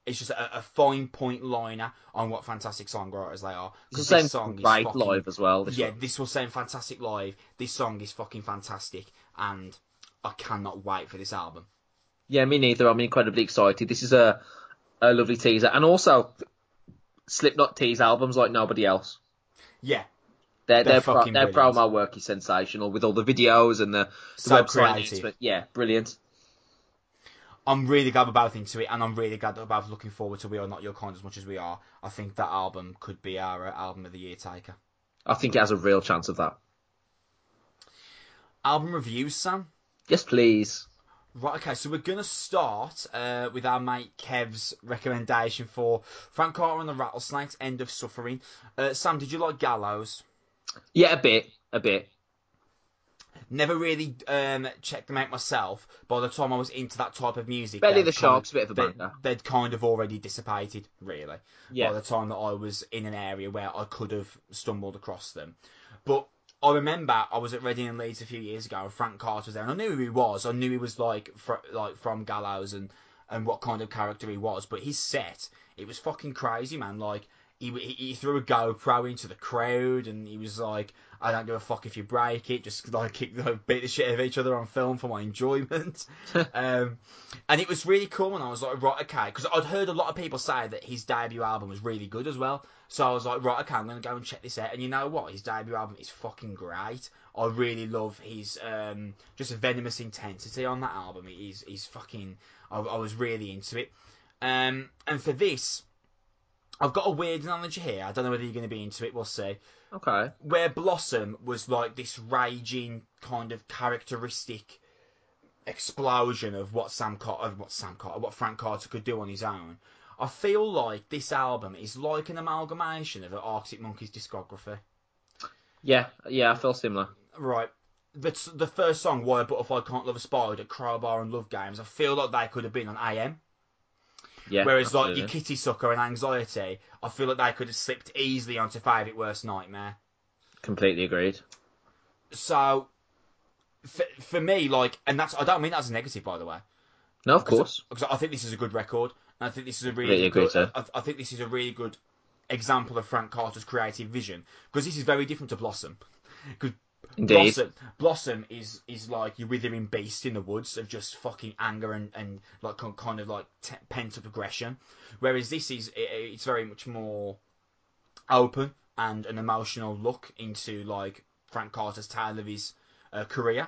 It's just a, a fine point liner on what fantastic songwriters they are. It's the same this song is great fucking- live as well. This yeah, one. this will sound fantastic live. This song is fucking fantastic, and I cannot wait for this album. Yeah, me neither. I'm incredibly excited. This is a a lovely teaser, and also Slipknot tease albums like nobody else. Yeah, Their They're their, pro- their promo work is sensational with all the videos and the, the So website announcement. Yeah, brilliant. I'm really glad we're both into it, and I'm really glad that we're both looking forward to We Are Not Your Kind as much as we are. I think that album could be our uh, album of the year taker. I think it has a real chance of that. Album reviews, Sam. Yes, please. Right, okay, so we're gonna start uh, with our mate Kev's recommendation for Frank Carter and the Rattlesnakes, End of Suffering. Uh, Sam, did you like Gallows? Yeah, a bit, a bit. Never really um, checked them out myself. By the time I was into that type of music, Belly they'd the kind Shark's a bit of a banger. they'd kind of already dissipated, really. Yeah. By the time that I was in an area where I could have stumbled across them, but I remember I was at Reading and Leeds a few years ago, and Frank Carter was there, and I knew who he was. I knew he was like fr- like from Gallows and and what kind of character he was. But his set, it was fucking crazy, man. Like he he, threw a GoPro into the crowd, and he was like, "I don't give a fuck if you break it, just like kick, like, beat the shit out of each other on film for my enjoyment." um, and it was really cool, and I was like, "Right, okay," because I'd heard a lot of people say that his debut album was really good as well. So I was like, right, okay, I'm gonna go and check this out. And you know what? His debut album is fucking great. I really love his um, just venomous intensity on that album. He's he's fucking. I, I was really into it. Um, and for this, I've got a weird analogy here. I don't know whether you're going to be into it. We'll see. Okay. Where Blossom was like this raging kind of characteristic explosion of what Sam Carter, of what Sam Carter, what Frank Carter could do on his own. I feel like this album is like an amalgamation of the Arctic Monkeys discography. Yeah, yeah, I feel similar. Right. The, the first song, Why a Butterfly Can't Love a Spider, at Crowbar and Love Games, I feel like they could have been on AM. Yeah. Whereas, like, absolutely. your Kitty Sucker and Anxiety, I feel like they could have slipped easily onto Favourite Worst Nightmare. completely agreed. So, for, for me, like, and that's, I don't mean that as a negative, by the way. No, of course. because I think this is a good record. And I think this is a really good. I, I think this is a really good example of Frank Carter's creative vision because this is very different to Blossom. Because Indeed. Blossom, Blossom is is like your withering beast in the woods of just fucking anger and, and like kind of like t- pent up aggression, whereas this is it, it's very much more open and an emotional look into like Frank Carter's tale of his uh, career.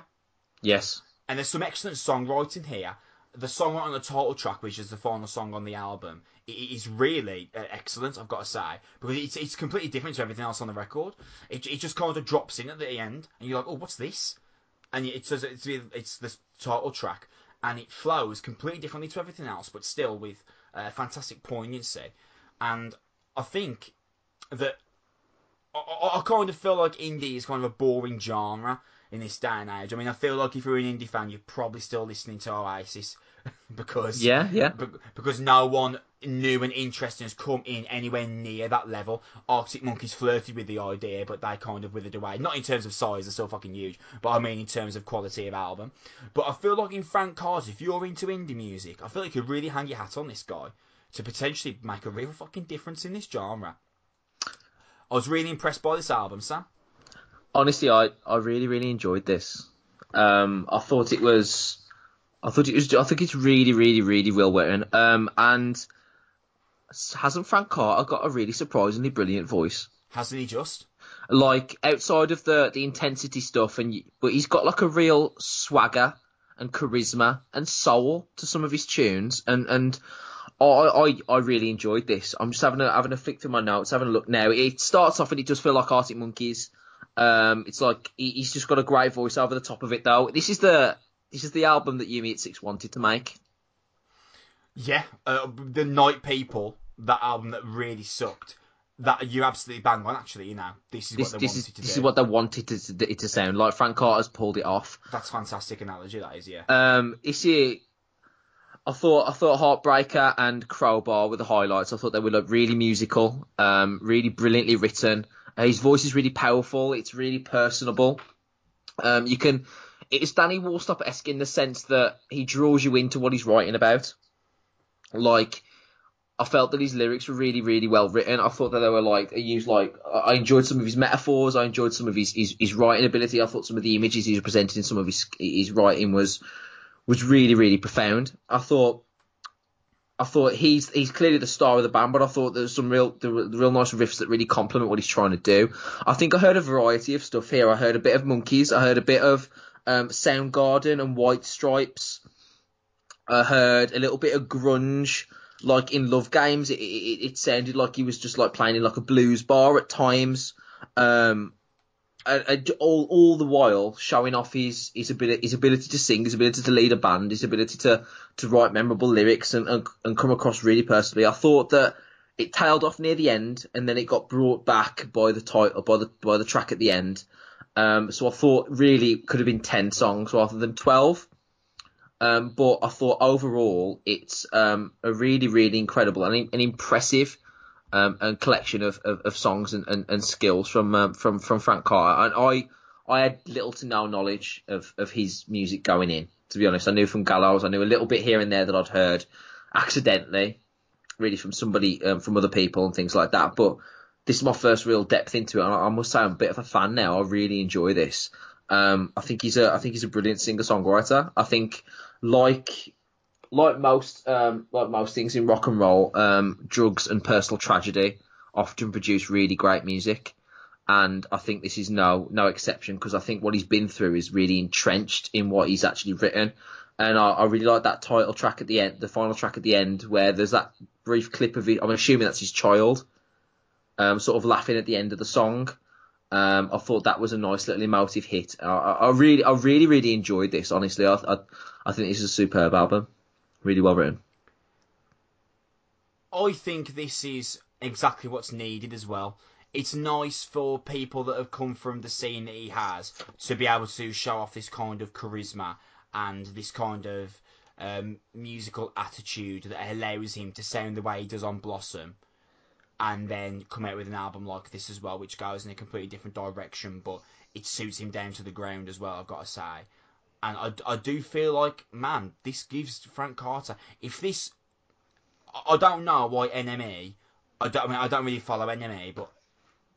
Yes. And there's some excellent songwriting here. The song on the title track, which is the final song on the album, is really uh, excellent. I've got to say because it's it's completely different to everything else on the record. It it just kind of drops in at the end, and you're like, oh, what's this? And it says it's it's the title track, and it flows completely differently to everything else, but still with uh, fantastic poignancy. And I think that I kind of feel like indie is kind of a boring genre in this day and age. I mean, I feel like if you're an indie fan, you're probably still listening to Oasis because Yeah, yeah. be- because no one new and interesting has come in anywhere near that level. Arctic Monkeys flirted with the idea, but they kind of withered away. Not in terms of size, they're still fucking huge, but I mean in terms of quality of album. But I feel like in Frank Carter, if you're into indie music, I feel like you could really hang your hat on this guy to potentially make a real fucking difference in this genre. I was really impressed by this album, Sam. Honestly, I, I really, really enjoyed this. Um, I thought it was, I thought it was, I think it's really, really, really well written. Um, and hasn't Frank Carter got a really surprisingly brilliant voice? Hasn't he just? Like outside of the the intensity stuff, and but he's got like a real swagger and charisma and soul to some of his tunes, and and I I, I really enjoyed this. I'm just having a having a flick through my notes, having a look now. It starts off and it does feel like Arctic Monkeys. Um, it's like he, he's just got a great voice over the top of it though. This is the this is the album that You Me at Six wanted to make. Yeah, uh, the Night People, that album that really sucked. That you absolutely bang on. Actually, you know, this is This what they wanted is to this do. is what they wanted to, it to sound like. Frank Carter's pulled it off. That's fantastic analogy. That is, yeah. Um, it's a, I thought I thought Heartbreaker and Crowbar were the highlights. I thought they were like really musical, um, really brilliantly written. Uh, his voice is really powerful. It's really personable. Um, you can. It's Danny Worsnop esque in the sense that he draws you into what he's writing about. Like, I felt that his lyrics were really, really well written. I thought that they were like he used like I enjoyed some of his metaphors. I enjoyed some of his his, his writing ability. I thought some of the images he was presenting in some of his his writing was was really, really profound. I thought, I thought he's he's clearly the star of the band, but I thought there's some real the, real nice riffs that really complement what he's trying to do. I think I heard a variety of stuff here. I heard a bit of monkeys. I heard a bit of um, Soundgarden and White Stripes. I heard a little bit of grunge, like in Love Games. It, it, it sounded like he was just like playing in like a blues bar at times. Um, all all the while showing off his his ability his ability to sing, his ability to lead a band, his ability to to write memorable lyrics and and, and come across really personally. I thought that it tailed off near the end, and then it got brought back by the title by the by the track at the end. Um, so I thought really could have been ten songs rather than twelve. Um, but I thought overall it's um, a really really incredible and an impressive um, and collection of, of, of songs and, and, and, skills from um, from from Frank Carter. And I I had little to no knowledge of, of his music going in. To be honest, I knew from Gallows, I knew a little bit here and there that I'd heard accidentally, really from somebody um, from other people and things like that. But this is my first real depth into it, and I, I must say I'm a bit of a fan now. I really enjoy this. Um, I think he's a I think he's a brilliant singer songwriter. I think like like most um, like most things in rock and roll, um, drugs and personal tragedy often produce really great music, and I think this is no no exception because I think what he's been through is really entrenched in what he's actually written, and I, I, really like that title track at the end, the final track at the end where there's that brief clip of it. I'm assuming that's his child, um, sort of laughing at the end of the song. Um, I thought that was a nice little emotive hit. I, I, really, I really, really enjoyed this. Honestly, I, I, I think this is a superb album really well written. I think this is exactly what's needed as well. It's nice for people that have come from the scene that he has to be able to show off this kind of charisma and this kind of um, musical attitude that allows him to sound the way he does on Blossom and then come out with an album like this as well, which goes in a completely different direction, but it suits him down to the ground as well, I've got to say. And I, I do feel like, man, this gives Frank Carter. If this, I don't know why NME. I don't. I, mean, I don't really follow NME, but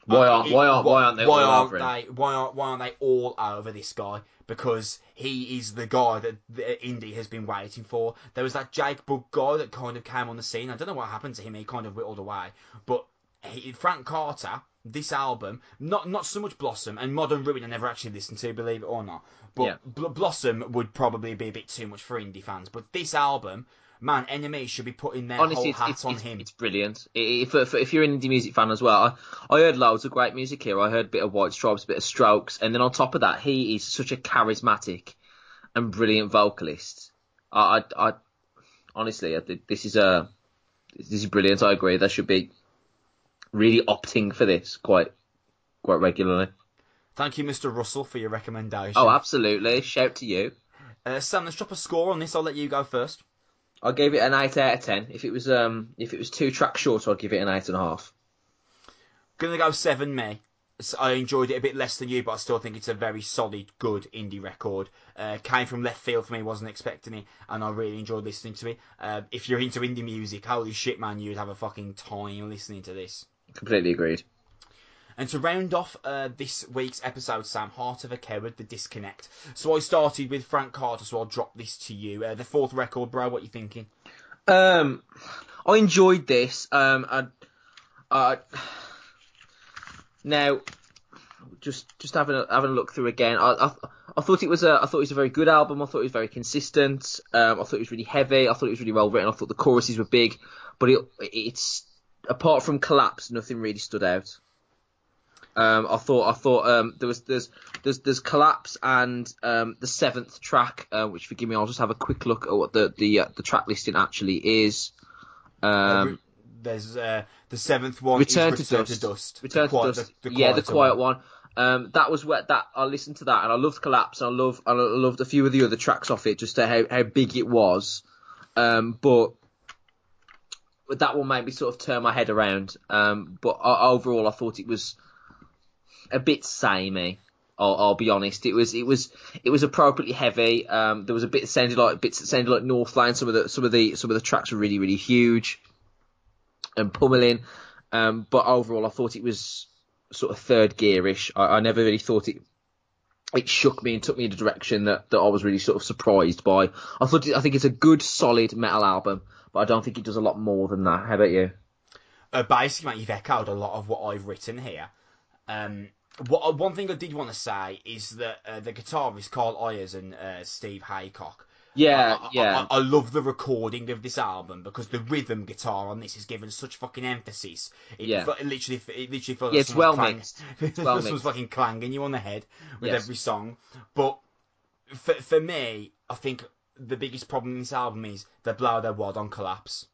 why aren't why aren't why aren't they why aren't they why aren't why aren't they all over this guy? Because he is the guy that indie has been waiting for. There was that Jake Bugg guy that kind of came on the scene. I don't know what happened to him. He kind of whittled away. But he, Frank Carter, this album, not not so much Blossom and Modern Ruin, I never actually listened to, believe it or not. But yeah. Bl- Blossom would probably be a bit too much for indie fans. But this album, man, NME should be putting their Honestly, whole hat it's, on it's, him. It's brilliant. If, if, if, you're an indie music fan as well, I, I heard loads of great music here. I heard a bit of White Stripes, a bit of Strokes, and then on top of that, he is such a charismatic and brilliant vocalist. I, I, I honestly, I this is a this is brilliant. I agree. There should be really opting for this quite quite regularly. Thank you, Mr. Russell, for your recommendation. Oh, absolutely. Shout to you. Uh, Sam, let's drop a score on this. I'll let you go first. I gave it an eight out of ten. If it was um if it was two tracks short, I'd give it an eight and a half. Gonna go seven, me. I enjoyed it a bit less than you, but I still think it's a very solid, good indie record. Uh, came from left field for me, wasn't expecting it, and I really enjoyed listening to it. Uh, if you're into indie music, holy shit, man, you'd have a fucking time listening to this. Completely agreed. And to round off uh, this week's episode, Sam, Heart of a Coward, The Disconnect. So I started with Frank Carter, so I'll drop this to you. Uh, the fourth record, bro, what you thinking? Um, I enjoyed this. Um, I, I, now, just just having a, having a look through again, I, I, I thought it was a I thought it was a very good album. I thought it was very consistent. Um, I thought it was really heavy. I thought it was really well written. I thought the choruses were big, but it it's apart from Collapse, nothing really stood out. Um, I thought I thought um, there was there's there's there's collapse and um, the seventh track, uh, which forgive me, I'll just have a quick look at what the the uh, the track listing actually is. Um, there's uh, the seventh one. Return, to, Return dust. to Dust. Return to Dust. The, the yeah, the quiet one. one. Um, that was where that I listened to that and I loved Collapse and I love I loved a few of the other tracks off it, just how how big it was. Um, but that one made me sort of turn my head around. Um, but overall, I thought it was a bit samey. I'll, I'll be honest. It was it was it was appropriately heavy. Um, there was a bit that sounded like bits that sounded like Northlane. Some of the some of the some of the tracks were really really huge and pummeling. Um, but overall, I thought it was sort of third gearish. I, I never really thought it. It shook me and took me in a direction that, that I was really sort of surprised by. I thought it, I think it's a good solid metal album, but I don't think it does a lot more than that. How about you? Uh, basically, mate, you've echoed a lot of what I've written here. Um, what uh, one thing I did want to say is that uh, the guitarist Carl Ayers and uh, Steve Haycock. Yeah, I, I- yeah. I, I love the recording of this album because the rhythm guitar on this is given such fucking emphasis. It, Yeah. it literally, it literally feels Yeah, like it's well clang- mixed. It's well mixed. fucking clanging you on the head with Yes. every song. But for for me, I think the biggest problem in this album is they blow their wad on Collapse.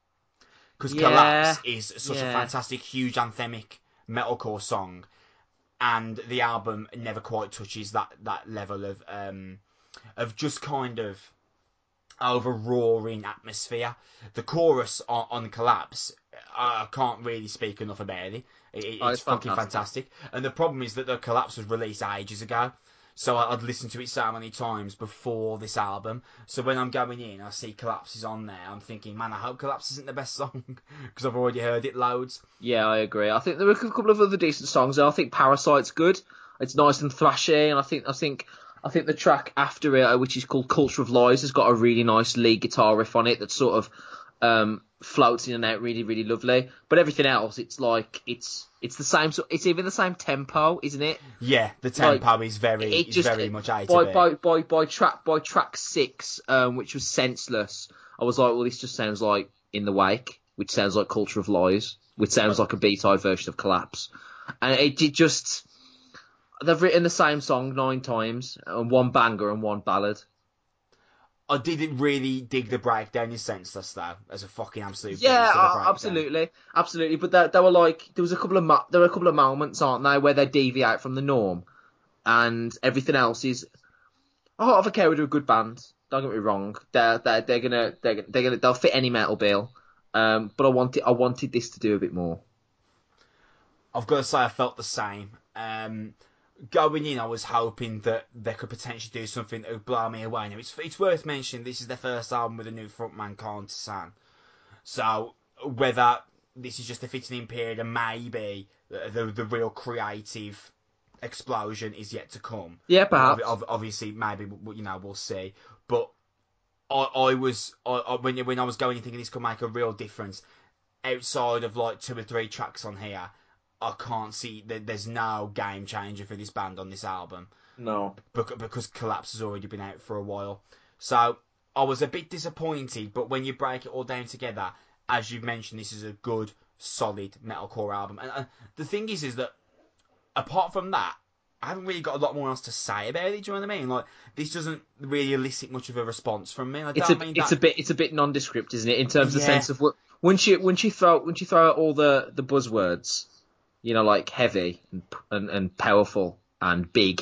Because Yeah, Collapse is such a fantastic, huge anthemic metalcore song, and the album never quite touches that that level of um of just kind of over roaring atmosphere. The chorus on, on Collapse, I can't really speak enough about it. It- Oh, it's, it's fucking fantastic. fantastic. And the problem is that the Collapse was released ages ago. So I'd listened to it so many times before this album. So when I'm going in, I see Collapse is on there. I'm thinking, man, I hope Collapse isn't the best song because I've already heard it loads. Yeah, I agree. I think there were a couple of other decent songs. I think Parasite's good. It's nice and thrashy, and I think I think I think the track after it, uh, which is called Culture of Lies, has got a really nice lead guitar riff on it that sort of um, floats in and out really, really lovely. But everything else, it's like it's it's the same. So it's even the same tempo, isn't it? Yeah, the tempo is very, it just- very much to By by by by track by track six, um, which was senseless. I was like, well, this just sounds like In the Wake, which sounds like Culture of Lies, which sounds like a B-side version of Collapse, and it, it just they've written the same song nine times, and one banger and one ballad. I didn't really dig the breakdown in Senseless though, as a fucking absolute. Yeah, beast of a uh, absolutely, absolutely. But there, there were like there was a couple of mo- there were a couple of moments, aren't there, where they deviate from the norm, and everything else is. Oh, Heart of a Coward are a good band. Don't get me wrong. They're they're, they're gonna they're, they're gonna they'll fit any metal bill. Um, but I wanted I wanted this to do a bit more. I've got to say, I felt the same. Um, going in, I was hoping that they could potentially do something that would blow me away. Now, it's, it's worth mentioning this is their first album with a new frontman, Kaan Tasan. So, whether this is just a fitting in period and maybe the, the, the real creative explosion is yet to come. Yeah, perhaps. Ob- ob- obviously, maybe you know we'll see. But I, I was I, I, when when I was going in thinking this could make a real difference. Outside of like two or three tracks on here, I can't see that there's no game changer for this band on this album No. because Collapse has already been out for a while. So I was a bit disappointed, but when you break it all down together, as you've mentioned, this is a good, solid metalcore album. And uh, the thing is, is that apart from that, I haven't really got a lot more else to say about it. Do you know what I mean? Like this doesn't really elicit much of a response from me. I It's don't a mean it's that... a bit it's a bit nondescript, isn't it? In terms of Yeah. the sense of what once you once you throw once you throw out all the the buzzwords, you know, like heavy and and, and powerful and big,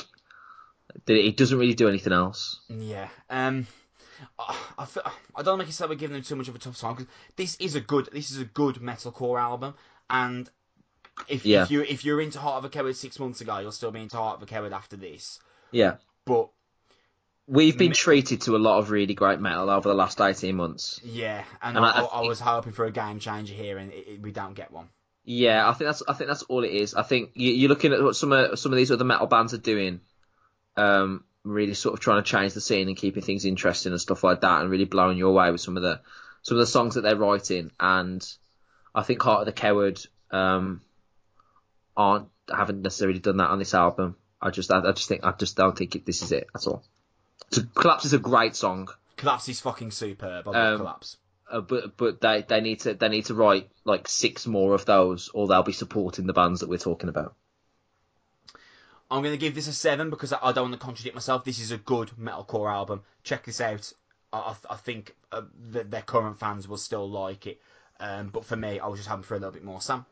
it doesn't really do anything else. Yeah. Um. I, I, feel, I don't make it sound we're giving them too much of a tough time because this is a good this is a good metalcore album, and if, Yeah. if you if you're into Heart of a Coward six months ago, you'll still be into Heart of a Coward after this. Yeah. But We've been treated to a lot of really great metal over the last 18 months. yeah, and, And I, I- I, I was hoping for a game changer here, and it, it, we don't get one. Yeah, I think that's I think that's all it is. I think you, you're looking at what some of some of these other metal bands are doing, um, really sort of trying to change the scene and keeping things interesting and stuff like that, and really blowing you away with some of the some of the songs that they're writing. And I think Heart of the Coward um, aren't haven't necessarily done that on this album. I just I, I just think I just don't think it, this is it. That's all. So Collapse is a great song. Collapse is fucking superb. I love Um, Collapse. Uh, but but they, they need to they need to write like six more of those, or they'll be supporting the bands that we're talking about. I'm going to give this a seven because I, I don't want to contradict myself. This is a good metalcore album. Check this out. I, I, think uh, that their current fans will still like it. Um, but for me, I was just hoping for a little bit more. Sam.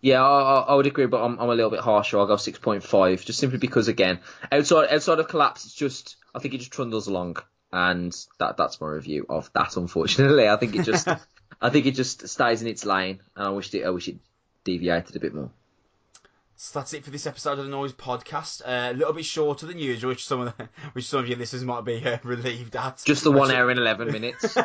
Yeah, I, I would agree, but I'm, I'm a little bit harsher. I'll go six point five, just simply because again, outside outside of collapse, it's just I think it just trundles along. And that that's my review of that. Unfortunately, I think it just I think it just stays in its lane, and I wish it I wish it deviated a bit more. So that's it for this episode of the Noise Podcast. Uh, a little bit shorter than usual, which some of the, which some of your listeners might be uh, relieved at. Just the one hour and eleven minutes.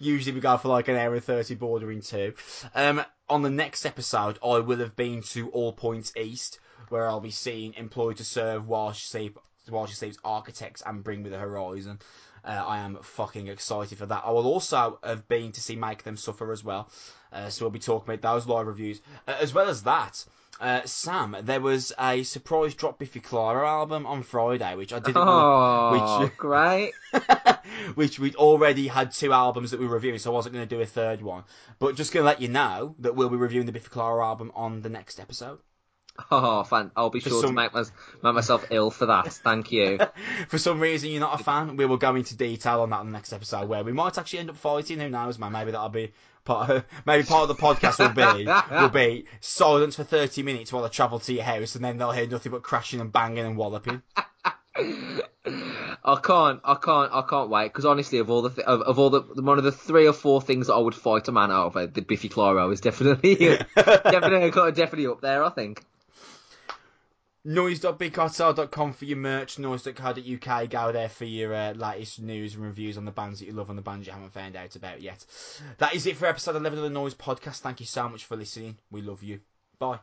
Usually we go for like an hour and thirty, bordering two. Um, on the next episode, I will have been to All Points East, where I'll be seeing employed to serve while she sleep, while she sleeps architects and bring me the horizon. Uh, I am fucking excited for that. I will also have been to see Make Them Suffer as well. Uh, so we'll be talking about those live reviews. Uh, as well as that, uh, Sam, there was a surprise drop Biffy Clyro album on Friday, which I didn't Oh, which- great! which we'd already had two albums that we were reviewing, so I wasn't going to do a third one. But just going to let you know that we'll be reviewing the Biffy Clyro album on the next episode. Oh, fan! I'll be sure some- to make, my, make myself ill for that. Thank you. For some reason you're not a fan, we will go into detail on that in the next episode, where we might actually end up fighting. Who knows, man? Maybe that'll be part. Of, maybe part of the podcast will be will be silence for 30 minutes while I travel to your house, and then they'll hear nothing but crashing and banging and walloping. I can't, I can't, I can't wait because honestly, of all the th- of, of all the one of the three or four things that I would fight a man over, uh, the Biffy Clyro is definitely definitely definitely up there. I think. Noise.bigcartel.com for your merch, noise.co.uk, go there for your uh, latest news and reviews on the bands that you love and the bands you haven't found out about yet. That is it for episode 11 of the Noise Podcast. Thank you so much for listening. We love you. Bye.